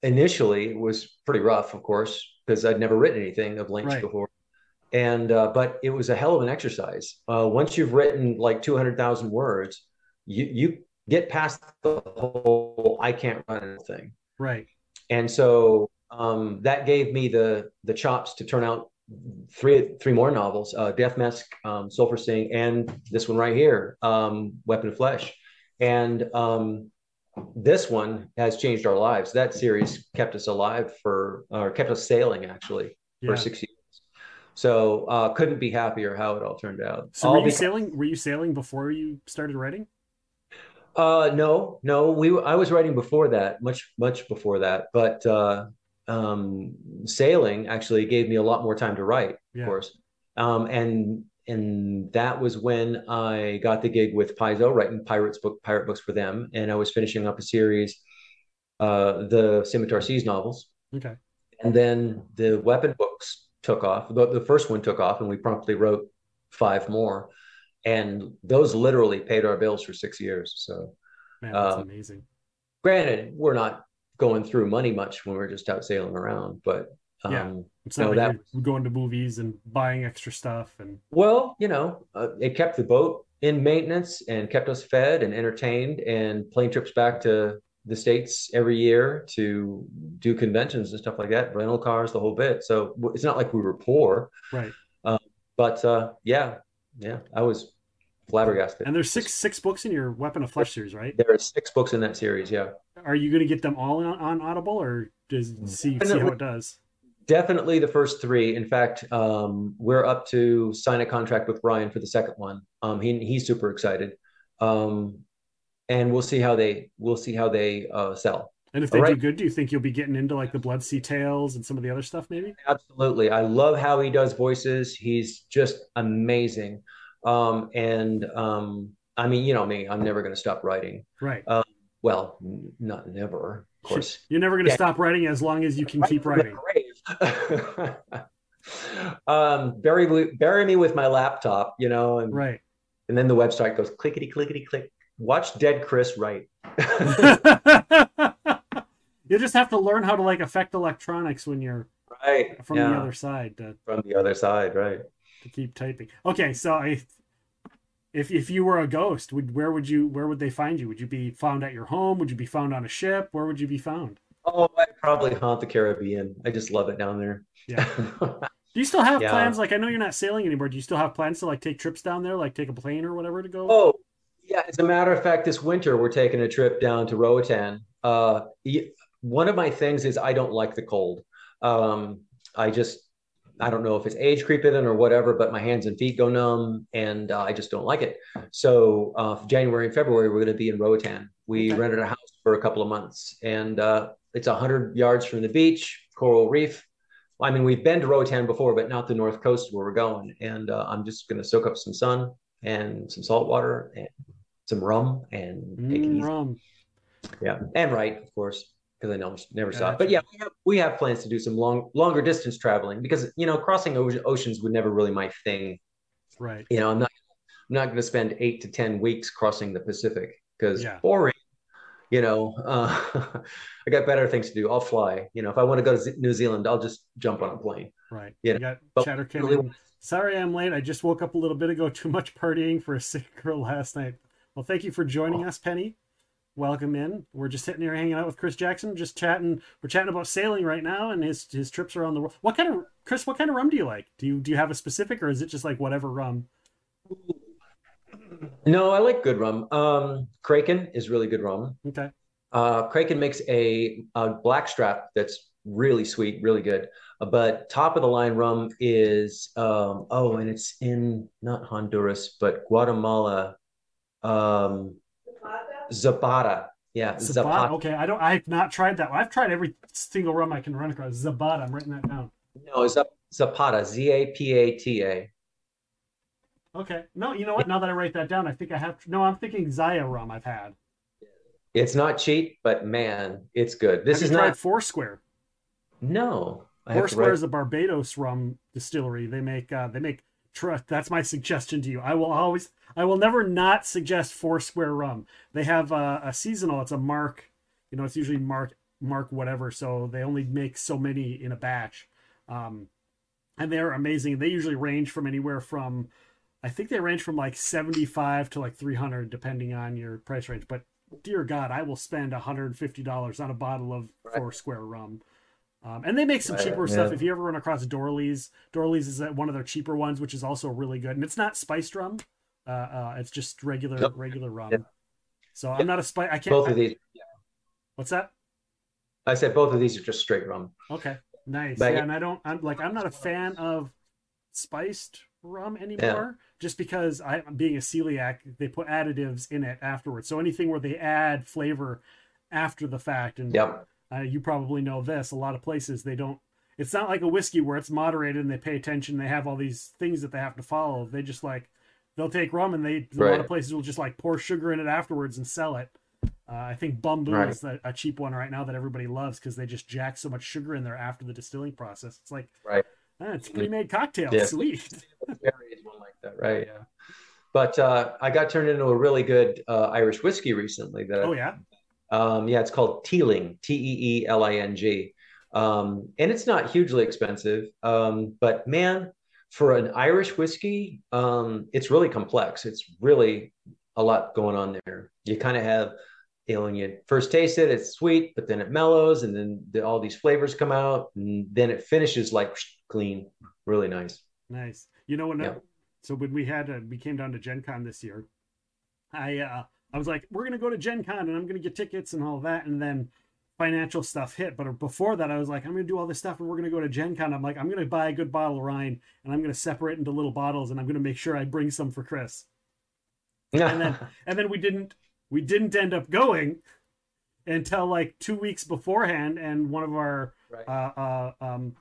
initially. It was pretty rough, of course, because I'd never written anything of length right. before. And uh, but it was a hell of an exercise. Uh, once you've written like two hundred thousand words, you you get past the whole I can't run thing. Right. and so um, that gave me the the chops to turn out three three more novels: uh, Death Mask, um, Sulphur Sting, and this one right here, um, Weapon of Flesh. And um, this one has changed our lives. That series kept us alive for, or kept us sailing actually for Yeah. six years. So uh, couldn't be happier how it all turned out. So all were you because- sailing? Were you sailing before you started writing? Uh, no, no. We I was writing before that, much much before that. But uh, um, sailing actually gave me a lot more time to write, Yeah. of course. Um, and and that was when I got the gig with Paizo, writing pirates book pirate books for them, and I was finishing up a series, uh, the Scimitar Seas novels, Okay. and then the weapon books took off. The, the first one took off, and we promptly wrote five more, and those literally paid our bills for six years. So Man, that's Um, amazing. granted, we're not going through money much when we're just out sailing around, but um, Yeah. It's not no, like that going to movies and buying extra stuff and well, you know, uh, it kept the boat in maintenance and kept us fed and entertained, and plane trips back to the states every year to do conventions and stuff like that, rental cars, the whole bit. So it's not like we were poor, right. but uh, yeah, yeah, I was flabbergasted. And there's six six books in your Weapon of Flesh series, right? There are six books in that series. Yeah. Are you going to get them all on, on Audible, or does see see how it does? Definitely the first three. In fact, um, we're up to sign a contract with Ryan for the second one. Um, he he's super excited, um, and we'll see how they we'll see how they uh, sell. And if they All do good, do you think you'll be getting into like the Blood Sea Tales and some of the other stuff, maybe? Absolutely, I love how he does voices. He's just amazing, um, and um, I mean, you know me, I'm never going to stop writing. Right. Well, n- not never, of [laughs] course. You're never going to Yeah. stop writing as long as you can keep writing. [laughs] um, bury me- bury me with my laptop, you know, and Right. and then the website goes clickety clickety click. Watch Dead Chris write. [laughs] you just have to learn how to like affect electronics when you're right from yeah, the other side to, from the other side, right? to keep typing. Okay, so I if if you were a ghost, would where would you where would they find you? Would you be found at your home? Would you be found on a ship? Where would you be found? Oh, I probably haunt the Caribbean. I just love it down there. Yeah. [laughs] Do you still have Yeah. plans? Like I know you're not sailing anymore. Do you still have plans to like take trips down there, like take a plane or whatever to go? oh, yeah. As a matter of fact, this winter we're taking a trip down to Roatan. Uh, one of my things is I don't like the cold. Um, I just I don't know if it's age creeping in or whatever, but my hands and feet go numb, and uh, I just don't like it. So uh, January and February we're going to be in Roatan. We Okay. rented a house for a couple of months, and uh, it's hundred yards from the beach, coral reef. I mean, we've been to Roatan before, but not the north coast where we're going. And uh, I'm just going to soak up some sun and some salt water and some rum and Mm, rum. Yeah, and right, of course, because I know never stop. Gotcha. But yeah, we have, we have plans to do some long, longer distance traveling because you know crossing o- oceans would never really my thing. Right. You know, I'm not I'm not going to spend eight to ten weeks crossing the Pacific because Yeah. boring. You know, uh, [laughs] I got better things to do. I'll fly. You know, if I want to go to Z- New Zealand, I'll just jump on a plane. Right. Yeah, You got but chatter really- Sorry I'm late. I just woke up a little bit ago. [laughs] Too much partying for a sick girl last night. Well, thank you for joining Oh. us, Penny. Welcome in. We're just sitting here hanging out with Chris Jackson, just chatting. We're chatting about sailing right now and his his trips around the world. What kind of Chris? What kind of rum do you like? Do you do you have a specific, or is it just like whatever rum? No, I like good rum. Um, Kraken is really good rum. Okay. Uh, Kraken makes a, a black strap that's really sweet, really good. Uh, but top of the line rum is um, oh, and it's in not Honduras, but Guatemala. Um, Zapata. Yeah, Zabata. Zapata. Okay, I don't. I've not tried that. One. I've tried every single rum I can run across. Zabata. I'm writing that down. No, Zap- Zapata. Z A P A T A. Okay. No, you know what? Now that I write that down, I think I have. No, I'm thinking Zaya rum. I've had. It's not cheap, but man, it's good. This have is not. Foursquare. No, Foursquare is a Barbados rum distillery. They make uh, they make trust. That's my suggestion to you. I will always, I will never not suggest Foursquare rum. They have uh, a seasonal. It's a mark. You know, it's usually mark mark whatever. So they only make so many in a batch, um, and they're amazing. They usually range from anywhere from, I think they range from like seventy five to like three hundred, depending on your price range. But dear God, I will spend $150 on a bottle of Right. Four Square rum. Um, and they make some Right, cheaper yeah. stuff. If you ever run across Doorly's, Doorly's is uh, one of their cheaper ones, which is also really good. And it's not spiced rum; uh, uh, it's just regular Nope. regular rum. Yeah. So I'm not a spice. I can't. Both I- of these, what's that? I said both of these are just straight rum. Okay, nice. But- yeah, and I don't. I'm like I'm not a fan of spiced rum anymore, just because I'm being a celiac, they put additives in it afterwards. So anything where they add flavor after the fact, and Yep. Uh, you probably know this. A lot of places they don't. It's not like a whiskey where it's moderated and they pay attention. They have all these things that they have to follow. They just like they'll take rum and they a lot of places will just like pour sugar in it afterwards and sell it. Uh, I think Bumbu Right. is the, a cheap one right now that everybody loves because they just jack so much sugar in there after the distilling process. It's like Right. ah, it's pre-made cocktail. Yeah. Sweet. [laughs] Berry is one like that, right? Yeah. But uh, I got turned into a really good uh, Irish whiskey recently. That Oh yeah. Um, yeah, it's called Teeling, T E E L I N G. Um, and it's not hugely expensive. Um, but man, for an Irish whiskey, um, it's really complex. It's really a lot going on there. You kind of have, you know, when you first taste it, it's sweet, but then it mellows, and then the, all these flavors come out, and then it finishes like clean, really nice. Nice. You know when Yeah. so when we had uh, we came down to Gen Con this year, I uh I was like, we're gonna go to Gen Con and I'm gonna get tickets and all that, and then financial stuff hit. But before that, I was like, I'm gonna do all this stuff and we're gonna go to Gen Con. I'm like, I'm gonna buy a good bottle of Rhine and I'm gonna separate into little bottles and I'm gonna make sure I bring some for Chris. And then [laughs] and then we didn't we didn't end up going until like two weeks beforehand, and one of our Right. uh, uh, um,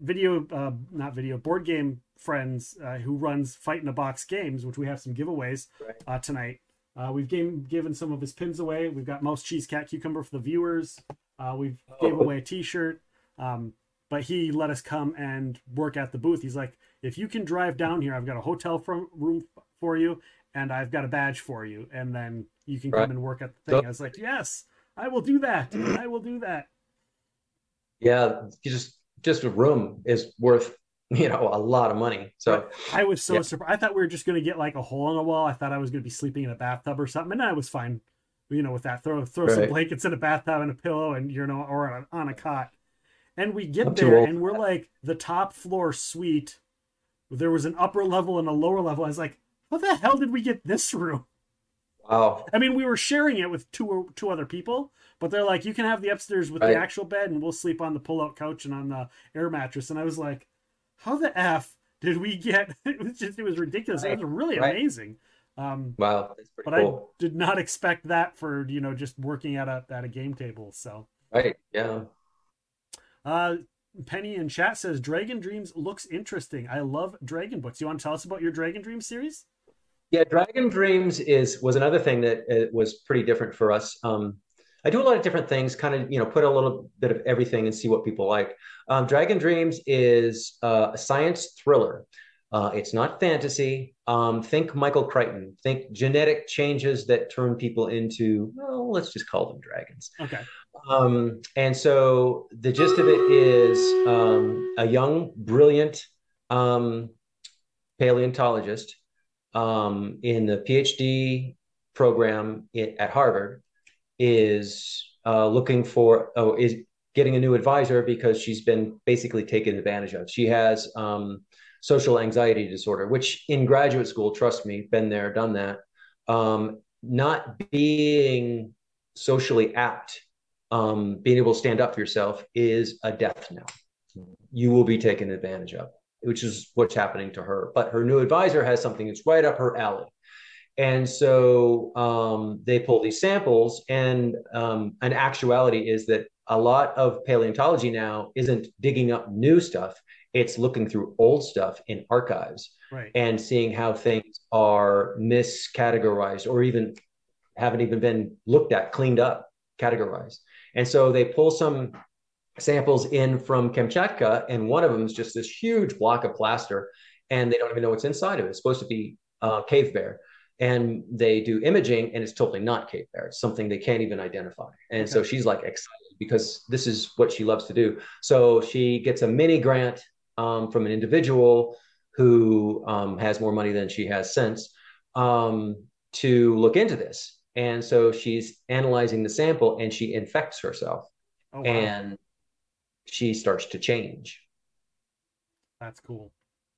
video, uh, not video, board game friends uh, who runs Fight in a Box games, which we have some giveaways Right. uh, tonight. Uh, we've game, given some of his pins away. We've got most cheese cat cucumber for the viewers. Uh, we've gave Oh. away a T-shirt. Um, but he let us come and work at the booth. He's like, if you can drive down here, I've got a hotel from, room for you, and I've got a badge for you, and then you can come and work at the thing. I was like, yes, I will do that. I will do that. yeah, just just a room is worth [laughs] you know a lot of money. So I was so Yeah. surprised. I thought we were just going to get like a hole in the wall. I thought I was going to be sleeping in a bathtub or something, and I was fine. You know, with that, throw throw some blankets in a bathtub and a pillow, and you know, or on a, on a cot. And we get I'm there, and we're like the top floor suite. There was an upper level and a lower level. I was like, how the hell did we get this room? wow, I mean, we were sharing it with two or two other people, but they're like, you can have the upstairs with Right. the actual bed, and we'll sleep on the pull-out couch and on the air mattress. And I was like, how the f did we get? [laughs] It was just it was ridiculous. It was really Right. amazing. Um, wow, that's pretty but cool. I did not expect that for you know just working at a at a game table. So, Right? Yeah. uh, Penny in chat says Dragon Dreams looks interesting. I love Dragon books. You want to tell us about your Dragon Dreams series? Yeah, Dragon Dreams is was another thing that uh, was pretty different for us. Um, I do a lot of different things, kind of you know put a little bit of everything and see what people like. Um, Dragon Dreams is uh, a science thriller. Uh, it's not fantasy. Um, think Michael Crichton. Think genetic changes that turn people into well, let's just call them dragons. Okay. Um, and so the gist of it is um, a young, brilliant um, paleontologist um, in the PhD program at Harvard is uh, looking for, oh, is getting a new advisor because she's been basically taken advantage of. She has um, social anxiety disorder, which in graduate school, trust me, been there, done that. Um, not being socially apt um, being able to stand up for yourself is a death knell. You will be taken advantage of, which is what's happening to her. But her new advisor has something that's right up her alley. And so um, they pull these samples, and um, an actuality is that a lot of paleontology now isn't digging up new stuff, it's looking through old stuff in archives Right. and seeing how things are miscategorized or even haven't even been looked at, cleaned up, categorized. And so they pull some samples in from Kamchatka, and one of them is just this huge block of plaster, and they don't even know what's inside of it. It's supposed to be uh, cave bear. And they do imaging, and it's totally not cave bear. It's something they can't even identify. And so she's like excited because this is what she loves to do. So she gets a mini grant um, from an individual who um, has more money than she has sense um, to look into this. and so she's analyzing the sample and she infects herself Oh, wow. and she starts to change That's cool.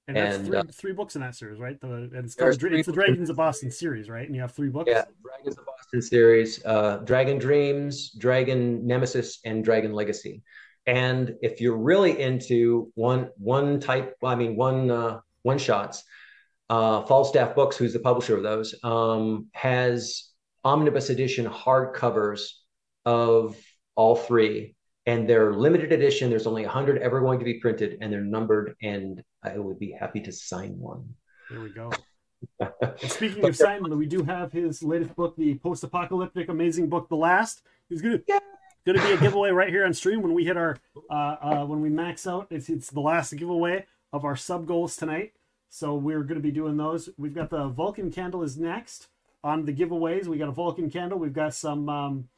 And that's And, three, uh, three books in that series, right? The and it's, called, it's the. Dragons of Boston series, right? And you have three books. yeah dragons of boston series uh dragon dreams dragon nemesis and dragon legacy and if you're really into one one type i mean one uh one shots uh falstaff books who's the publisher of those um has omnibus edition hardcovers of all three and they're limited edition there's only 100 ever going to be printed and they're numbered and i would be happy to sign one There we go. [laughs] Speaking of Simon, we do have his latest book, the post-apocalyptic amazing book, The Last. He's gonna Yeah. gonna be a giveaway right here on stream when we hit our uh, uh when we max out. It's it's the last giveaway of our sub goals tonight. So we're gonna be doing those. We've got the Valkur candle is next on the giveaways. We got a Valkur candle. We've got some um,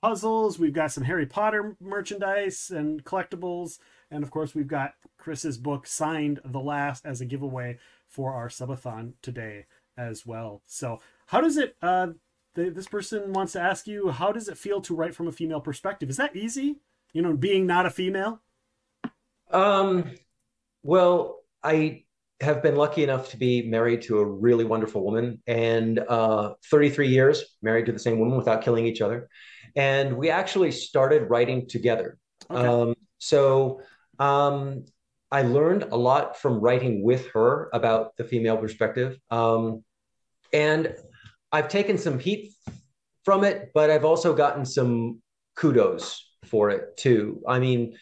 puzzles. We've got some Harry Potter merchandise and collectibles, and of course we've got Chris's book signed, The Last, as a giveaway for our subathon today as well. So, how does it? Uh, th- this person wants to ask you, how does it feel to write from a female perspective? Is that easy? You know, being not a female. Um, well, I have been lucky enough to be married to a really wonderful woman and uh, 33 years married to the same woman without killing each other. And we actually started writing together. Okay. Um, so um, I learned a lot from writing with her about the female perspective. Um, and I've taken some heat from it, but I've also gotten some kudos for it too. I mean,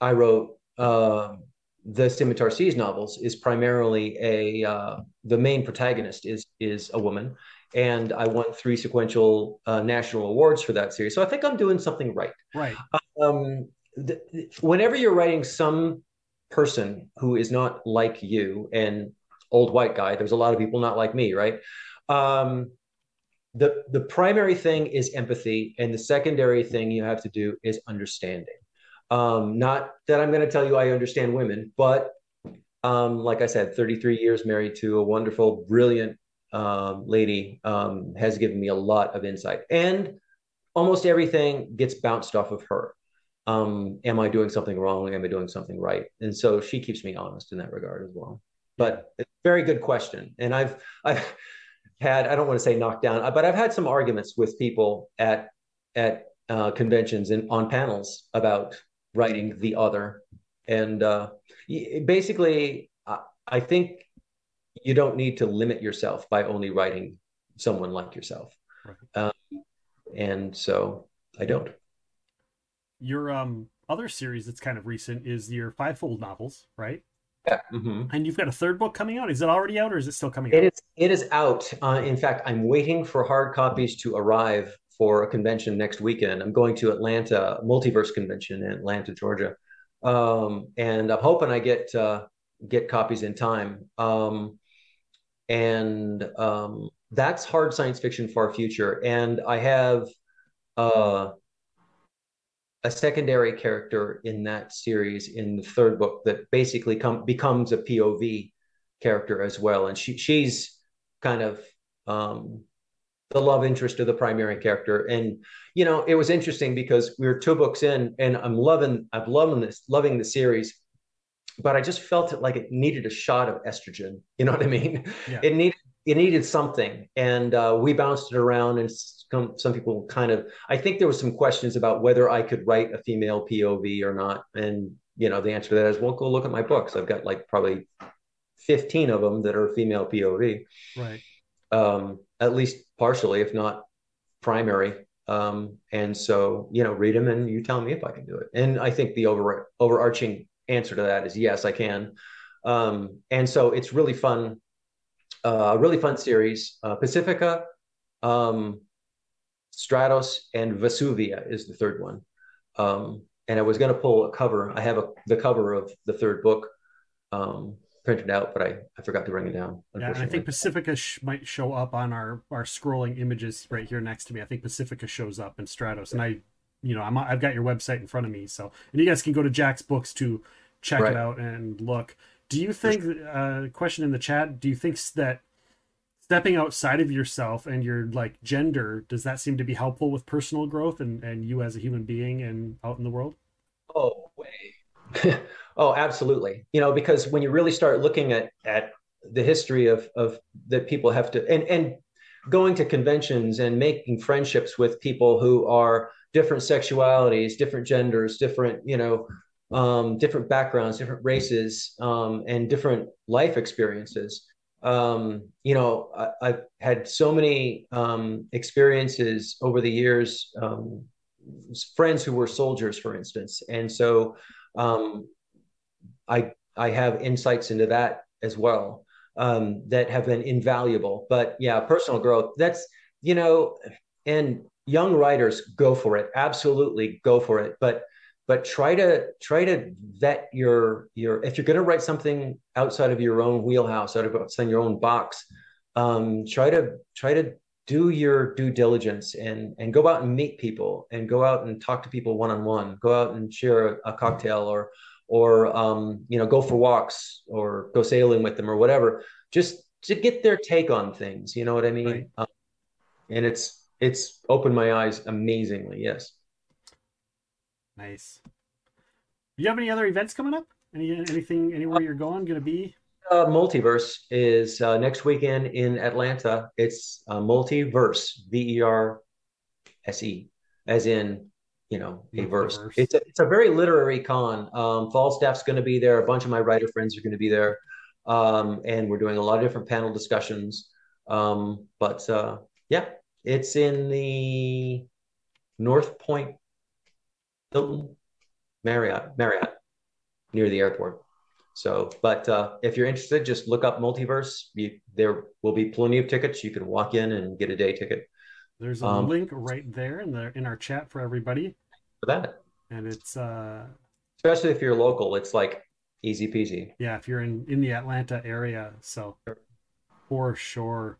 I wrote uh, the Scimitar Seas novels is primarily a uh, the main protagonist is is a woman, and I won three sequential uh, national awards for that series. So I think I'm doing something right right. um, th- whenever you're writing some person who is not like you and old white guy, there's a lot of people not like me, right? Um, the the primary thing is empathy, and the secondary thing you have to do is understanding. Um, not that I'm going to tell you I understand women, but um, like I said, 33 years married to a wonderful, brilliant um, lady um, has given me a lot of insight, and almost everything gets bounced off of her. Um, am I doing something wrong? Am I doing something right? And so she keeps me honest in that regard as well. But it's a very good question, and I've I've had I don't want to say knocked down, but I've had some arguments with people at at uh, conventions and on panels about writing the other, and uh, basically I, I think you don't need to limit yourself by only writing someone like yourself, um, and so I don't. Your um other series that's kind of recent is your fivefold novels, right? Yeah. mhm. And you've got a third book coming out. Is it already out, or is it still coming It out? is it is out. Uh, in fact, I'm waiting for hard copies to arrive for a convention next weekend. I'm going to Atlanta Multiverse Convention in Atlanta, Georgia, um, and I'm hoping I get uh, get copies in time. Um, and um, that's hard science fiction far future. And I have uh, a secondary character in that series in the third book that basically come, becomes a POV character as well, and she she's kind of um, the love interest of the primary character. And you know, it was interesting because we were two books in, and I'm loving I'm loving this loving the series, but I just felt it like it needed a shot of estrogen. You know what I mean? Yeah. It needed it needed something, and uh, we bounced it around, and some some people kind of I think there was some questions about whether I could write a female POV or not, and you know the answer to that is well, go look at my books. I've got like probably 15 of them that are female POV, Right. um, at least partially, if not primary. Um, and so, you know, read them and you tell me if I can do it. And I think the over, overarching answer to that is yes, I can. Um, and so it's really fun, uh, really fun series. Uh, Pacifica, um, Stratos, and Vesuvia is the third one. Um, and I was going to pull a cover. I have a, the cover of the third book um, printed out, but I, I forgot to bring it down. Yeah, and I think Pacifica sh- might show up on our our scrolling images right here next to me. I think Pacifica shows up in Stratos, and I, you know, I'm I've got your website in front of me, so and you guys can go to Jaxbooks to check Right. it out and look. Do you think? Uh, question in the chat: Do you think that stepping outside of yourself and your like gender does that seem to be helpful with personal growth and and you as a human being and out in the world? Oh way. [laughs] Oh absolutely. You know because when you really start looking at at the history of of that people have to and and going to conventions and making friendships with people who are different sexualities different genders different you know um, different backgrounds different races um, and different life experiences um, you know, I, have had so many um, experiences over the years, um, friends who were soldiers, for instance, and so um, I I have insights into that as well um, that have been invaluable. But yeah, personal growth. That's you know, and young writers go for it. Absolutely go for it. But but try to try to vet your your if you're going to write something outside of your own wheelhouse out of outside your own box um, try to try to do your due diligence and and go out and meet people and go out and talk to people one on one go out and share a, a cocktail or or um, you know go for walks or go sailing with them or whatever just to get their take on things you know what i mean? Right. um, and it's it's opened my eyes amazingly yes Nice. Do you have any other events coming up? Any anything anywhere you're going going to be? Uh, Multiverse is uh, next weekend in Atlanta. It's uh, Multiverse, V E R S E, as in you know a verse. It's a it's a very literary con. Um, Falstaff's going to be there. A bunch of my writer friends are going to be there, um, and we're doing a lot of different panel discussions. Um, but uh, yeah, it's in the North Point Hilton, Marriott, Marriott, near the airport. So, but uh, if you're interested, just look up Multiverse. You, there will be plenty of tickets. You can walk in and get a day ticket. There's a um, link right there in the in our chat for everybody. For that, and it's uh, especially if you're local, it's like easy peasy. Yeah, if you're in in the Atlanta area, so for sure.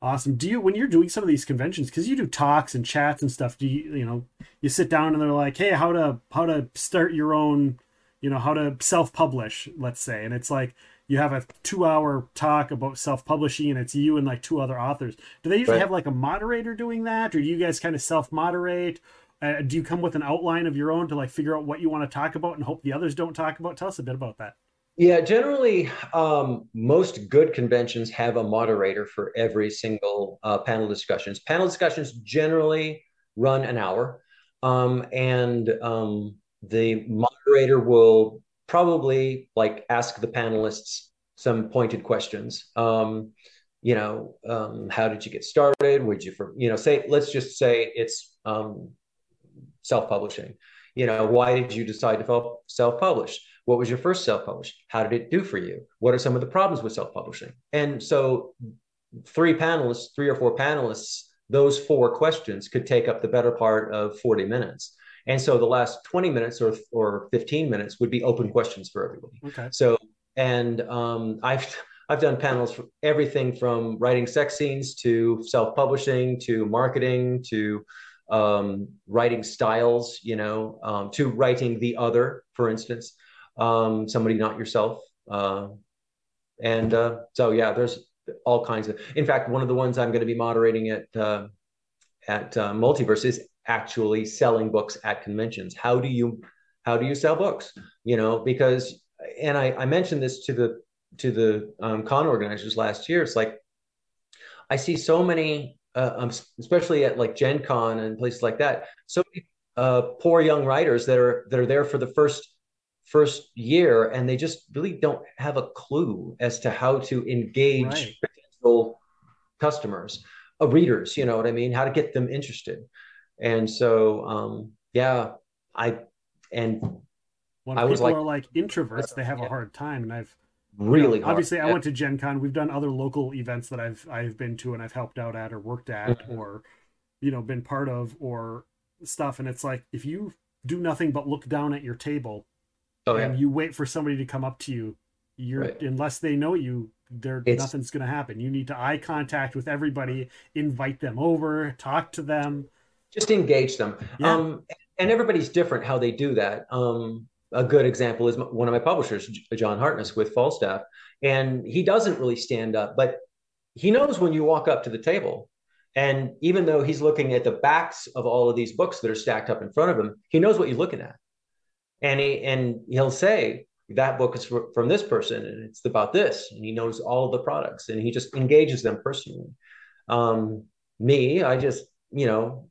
Awesome. Do you when you're doing some of these conventions because you do talks and chats and stuff? Do you you know you sit down and they're like, hey, how to how to start your own, you know, how to self publish, let's say, and it's like you have a two hour talk about self publishing and it's you and like two other authors. Do they usually right. have like a moderator doing that, or do you guys kind of self moderate? Uh, do you come with an outline of your own to like figure out what you want to talk about and hope the others don't talk about? Tell us a bit about that. Yeah, generally, um, most good conventions have a moderator for every single uh, panel discussions. Panel discussions generally run an hour, um, and um, the moderator will probably like ask the panelists some pointed questions. Um, you know, um, how did you get started? Would you, for, you know, say, let's just say it's um, self-publishing. You know, why did you decide to self-publish? What was your first self publish? How did it do for you? What are some of the problems with self publishing? And so, three panelists, three or four panelists, those four questions could take up the better part of 40 minutes. And so, the last 20 minutes or, or 15 minutes would be open questions for everybody. Okay. So, and um, I've I've done panels for everything from writing sex scenes to self-publishing to marketing to um, writing styles, you know, um, to writing the other, for instance um, somebody not yourself. Uh, and uh, so, yeah, there's all kinds of. In fact, one of the ones I'm going to be moderating at uh, at uh, Multiverse is actually selling books at conventions. How do you how do you sell books? You know, because and I, I mentioned this to the to the um, con organizers last year. It's like I see so many, uh, um, especially at like Gen Con and places like that, so many uh, poor young writers that are that are there for the first first year and they just really don't have a clue as to how to engage right. potential customers uh, readers you know what i mean how to get them interested and so um yeah i and when I people like, are like introverts they have yeah. a hard time and i've really you know, obviously yeah. i went to gen con we've done other local events that i've i've been to and i've helped out at or worked at mm-hmm. or you know been part of or stuff and it's like if you do nothing but look down at your table oh, and yeah. you wait for somebody to come up to you you're right. unless they know you there nothing's going to happen you need to eye contact with everybody invite them over talk to them just engage them yeah. um, and everybody's different how they do that um, a good example is one of my publishers john hartness with falstaff and he doesn't really stand up but he knows when you walk up to the table. And even though he's looking at the backs of all of these books that are stacked up in front of him, he knows what you're looking at. And he and he'll say, that book is for, from this person and it's about this. And he knows all of the products and he just engages them personally. Um, me, I just, you know,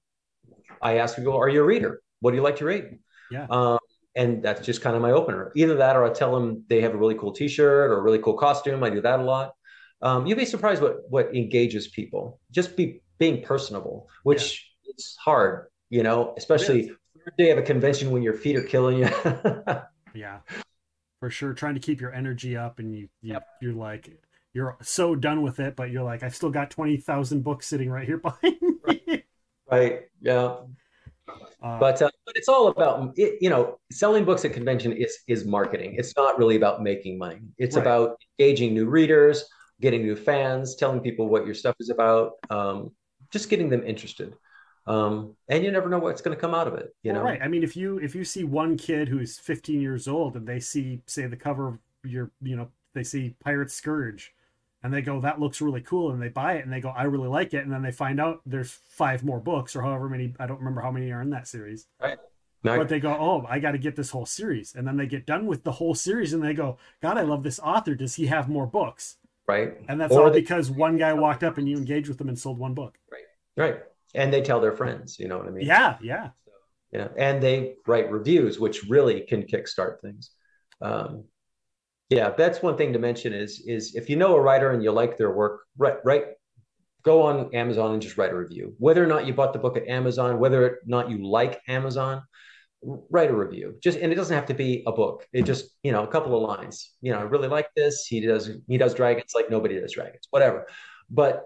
I ask people, are you a reader? What do you like to read? Yeah. Um, and that's just kind of my opener. Either that or I tell them they have a really cool t-shirt or a really cool costume. I do that a lot. Um, you'd be surprised what what engages people. Just be being personable, which yeah. it's hard, you know, especially day of a convention when your feet are killing you. [laughs] yeah, for sure. Trying to keep your energy up, and you, you yep. you're like you're so done with it, but you're like, I've still got twenty thousand books sitting right here [laughs] behind me. Right. Yeah. Uh, but uh, but it's all about it, you know selling books at convention is is marketing. It's not really about making money. It's right. about engaging new readers, getting new fans, telling people what your stuff is about, um, just getting them interested. Um, and you never know what's going to come out of it. You well, know, right? I mean, if you if you see one kid who's 15 years old and they see, say, the cover of your, you know, they see Pirate Scourge, and they go, "That looks really cool," and they buy it, and they go, "I really like it," and then they find out there's five more books or however many I don't remember how many are in that series. Right. But they go, "Oh, I got to get this whole series," and then they get done with the whole series, and they go, "God, I love this author. Does he have more books?" Right. And that's or all they... because one guy walked up and you engaged with them and sold one book. Right. Right. And they tell their friends. You know what I mean? Yeah. Yeah. So, yeah. And they write reviews, which really can kickstart things. Um, yeah, that's one thing to mention is is if you know a writer and you like their work, right, right, go on Amazon and just write a review. Whether or not you bought the book at Amazon, whether or not you like Amazon, write a review. Just and it doesn't have to be a book. It just you know a couple of lines. You know, I really like this. He does he does dragons like nobody does dragons. Whatever, but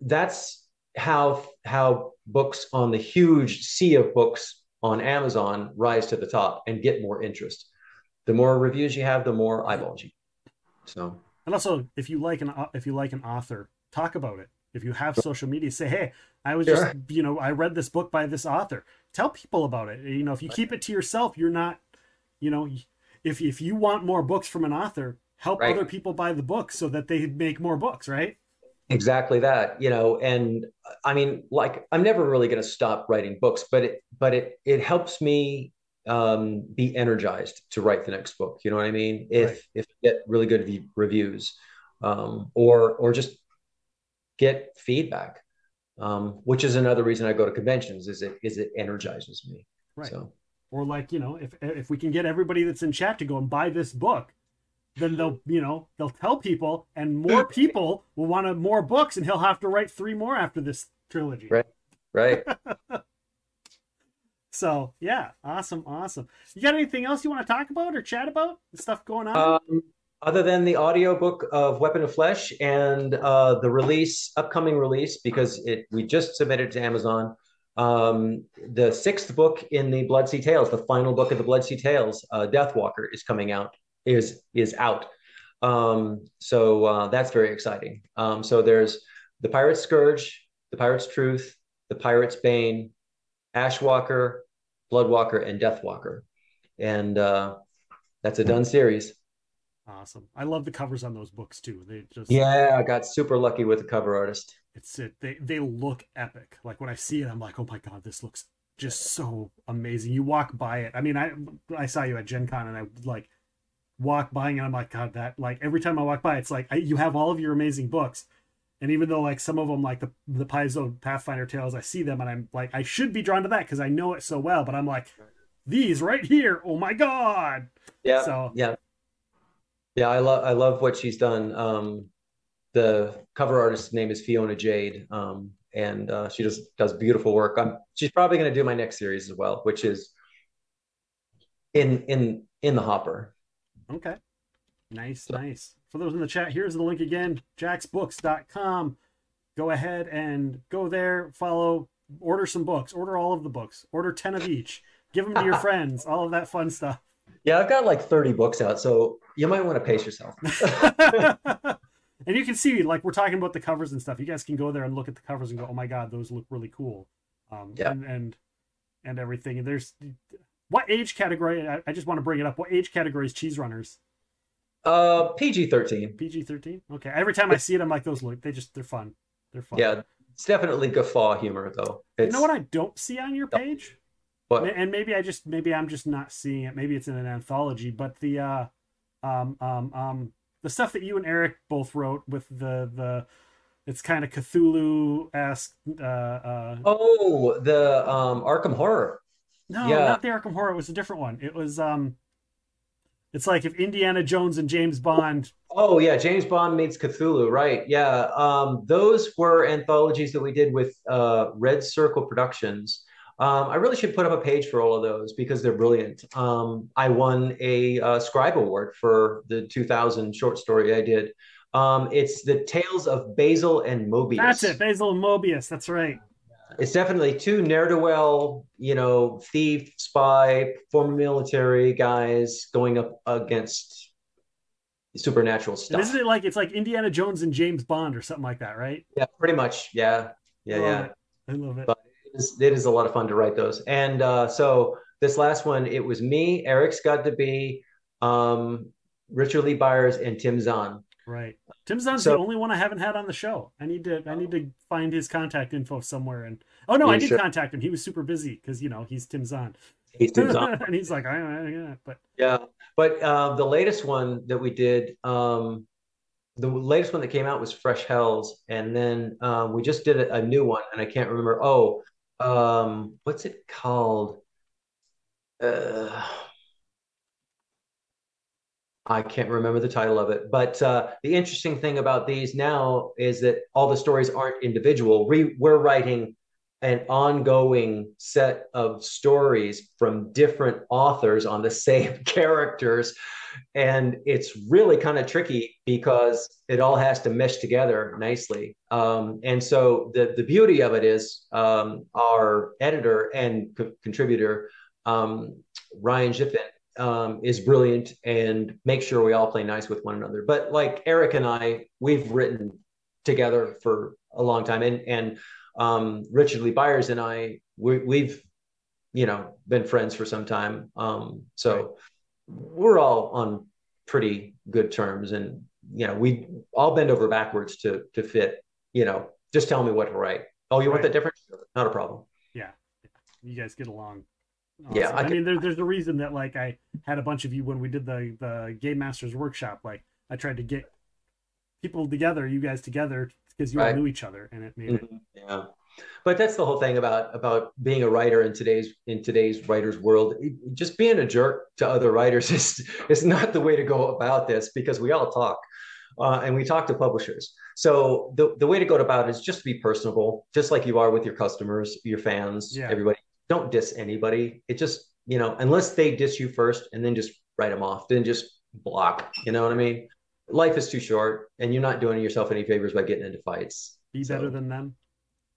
that's how how books on the huge sea of books on Amazon rise to the top and get more interest the more reviews you have, the more eyeballs you. So and also if you like an if you like an author, talk about it. If you have social media, say, "Hey, I was sure. just you know I read this book by this author." Tell people about it. You know, if you keep it to yourself, you're not, you know, if if you want more books from an author, help right. other people buy the book so that they make more books, right? Exactly that, you know, and I mean, like, I'm never really going to stop writing books, but it, but it, it helps me um, be energized to write the next book. You know what I mean? If right. if get really good v- reviews, um, or or just get feedback, um, which is another reason I go to conventions. Is it is it energizes me? Right. So. Or like you know, if if we can get everybody that's in chat to go and buy this book, then they'll you know they'll tell people, and [clears throat] more people will want to, more books, and he'll have to write three more after this trilogy. Right. Right. [laughs] So yeah, awesome, awesome. You got anything else you want to talk about or chat about? The stuff going on? Um, other than the audiobook of Weapon of Flesh and uh, the release, upcoming release, because it we just submitted to Amazon. Um, the sixth book in the blood sea Tales, the final book of the blood sea Tales, uh, Deathwalker, is coming out. Is is out. Um, so uh, that's very exciting. Um, so there's the Pirate's Scourge, the Pirate's Truth, the Pirate's Bane, Ashwalker, Bloodwalker, and Deathwalker. And uh, that's a done series. Awesome. I love the covers on those books too. They just Yeah, I got super lucky with the cover artist. It's it. They they look epic. Like when I see it, I'm like, oh my god, this looks just so amazing. You walk by it. I mean, I I saw you at Gen Con and I like walk by and I'm like, God, that like every time I walk by, it's like I, you have all of your amazing books, and even though like some of them, like the the Paizo Pathfinder tales, I see them and I'm like, I should be drawn to that because I know it so well. But I'm like, these right here, oh my god. Yeah. So yeah, yeah. I love I love what she's done. Um, the cover artist's name is Fiona Jade, um, and uh, she just does beautiful work. I'm she's probably going to do my next series as well, which is in in in the hopper. Okay. Nice, so, nice for those in the chat, here's the link again jaxbooks.com. Go ahead and go there, follow, order some books, order all of the books, order 10 of each, give them to your [laughs] friends, all of that fun stuff. Yeah, I've got like 30 books out, so you might want to pace yourself. [laughs] [laughs] and you can see, like, we're talking about the covers and stuff. You guys can go there and look at the covers and go, oh my God, those look really cool. Um, yeah. and, and, and everything. And there's what age category? I, I just want to bring it up. What age category is cheese runners? Uh, PG thirteen. PG thirteen. Okay. Every time I see it, I'm like, those look. They just they're fun. They're fun. Yeah, it's definitely guffaw humor though. You It's know what I don't see on your page? what? And maybe I just maybe I'm just not seeing it. Maybe it's in an anthology, but the uh um um um the stuff that you and Eric both wrote with the the it's kind of Cthulhu esque uh uh Oh, the um Arkham Horror. No yeah. not the Arkham Horror it was a different one. It was um it's like if Indiana Jones and James Bond Oh yeah, James Bond meets Cthulhu, right? Yeah, um, those were anthologies that we did with uh, Red Circle Productions. Um, I really should put up a page for all of those because they're brilliant. Um, I won a uh, Scribe Award for the 2000 short story I did. Um, it's the Tales of Basil and Mobius. that's it Basil and Mobius that's right It's definitely two ne'er do well, you know, thief, spy, former military guys going up against supernatural and stuff. isn't it like it's like Indiana Jones and James Bond or something like that right Yeah, pretty much. Yeah, yeah, I yeah. it. I love it But it is, it is a lot of fun to write those. And uh, so this last one, it was me, Eric Scott de Bie, um, Richard Lee Byers, and Tim Zahn. Right. Tim Zahn's So- the only one I haven't had on the show. I need to I need to find his contact info somewhere. And oh no, You I did should. contact him. He was super busy because you know he's Tim Zahn. He's Tim Zahn. [laughs] and he's like, I, I, yeah, but Yeah, but uh, the latest one that we did, um, the latest one that came out was Fresh Hells, and then um, we just did a, a new one, and I can't remember. Oh, um, what's it called? Uh, I can't remember the title of it. But uh, the interesting thing about these now is that all the stories aren't individual. We, we're writing an ongoing set of stories from different authors on the [laughs] same characters. And it's really kind of tricky because it all has to mesh together nicely. Um, and so the, the beauty of it is um, our editor and co- contributor, um, Ryan Jiffin, um, is brilliant and make sure we all play nice with one another. But like Eric and I, we've written together for a long time. And, and um, Richard Lee Byers and I, we, we've, you know, been friends for some time. Um, so we're all on pretty good terms, and you know, we all bend over backwards to to fit. You know, just tell me what to write. Oh, you want Right. that different? Not a problem. Yeah, you guys get along. Yeah, I I, mean, there, there's a reason that like I had a bunch of you when we did the the Game Masters workshop. Like I tried to get people together, you guys together, because you all Right. knew each other, and it made it. Mhm. Yeah, but that's the whole thing about about being a writer in today's in today's writers world. Just being a jerk to other writers [laughs] is is not the way to go about this because we all talk. Uh, and we talk to publishers. So the, the way to go about it is just to be personable, just like you are with your customers, your fans, Yeah. everybody. Don't diss anybody. It just, you know, unless they diss you first and then just write them off, then just block. You know what I mean? Life is too short and you're not doing yourself any favors by getting into fights. Be So- better than them.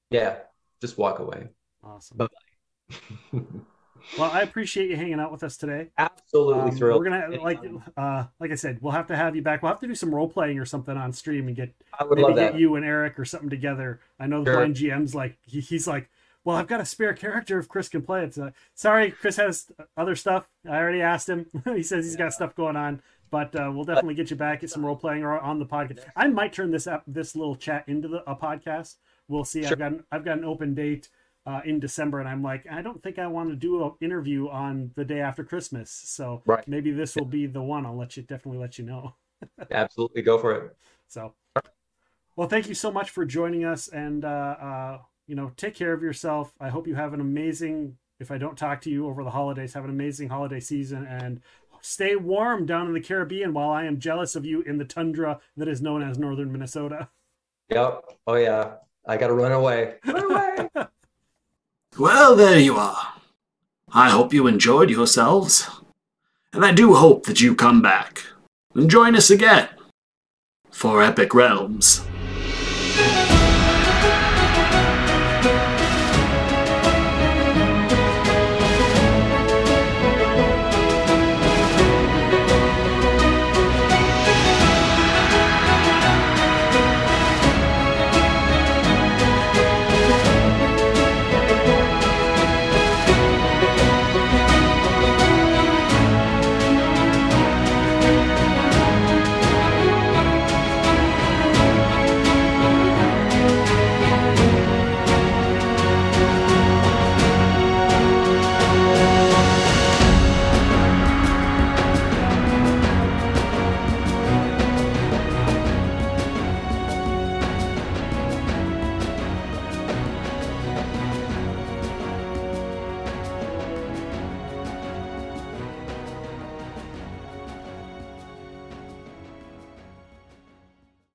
Yeah, just walk away. Awesome. But- [laughs] Well, I appreciate you hanging out with us today. Absolutely Um, thrilled. We're gonna like uh like I said, we'll have to have you back. We'll have to do some role playing or something on stream and get I would maybe get you and Eric or something together. I know the blind GM's like he, he's like, well, I've got a spare character if Chris can play it. So, sorry, Chris has other stuff. I already asked him. [laughs] he says he's got stuff going on, but uh, we'll definitely get you back, get some role playing or on the podcast. I might turn this up, this little chat into the, a podcast. We'll see. Sure. I've got an, I've got an open date. Uh, in December, and I'm like, I don't think I want to do an interview on the day after Christmas. So Right. maybe this will be the one. I'll let you definitely let you know. [laughs] Absolutely go for it. So, well, thank you so much for joining us, and uh, uh, you know, take care of yourself. I hope you have an amazing. If I don't talk to you over the holidays, have an amazing holiday season, and stay warm down in the Caribbean while I am jealous of you in the tundra that is known as northern Minnesota. Yep. Oh yeah. I gotta run away. Run away. [laughs] Well, there you are. I hope you enjoyed yourselves. And I do hope that you come back and join us again for Epic Realms.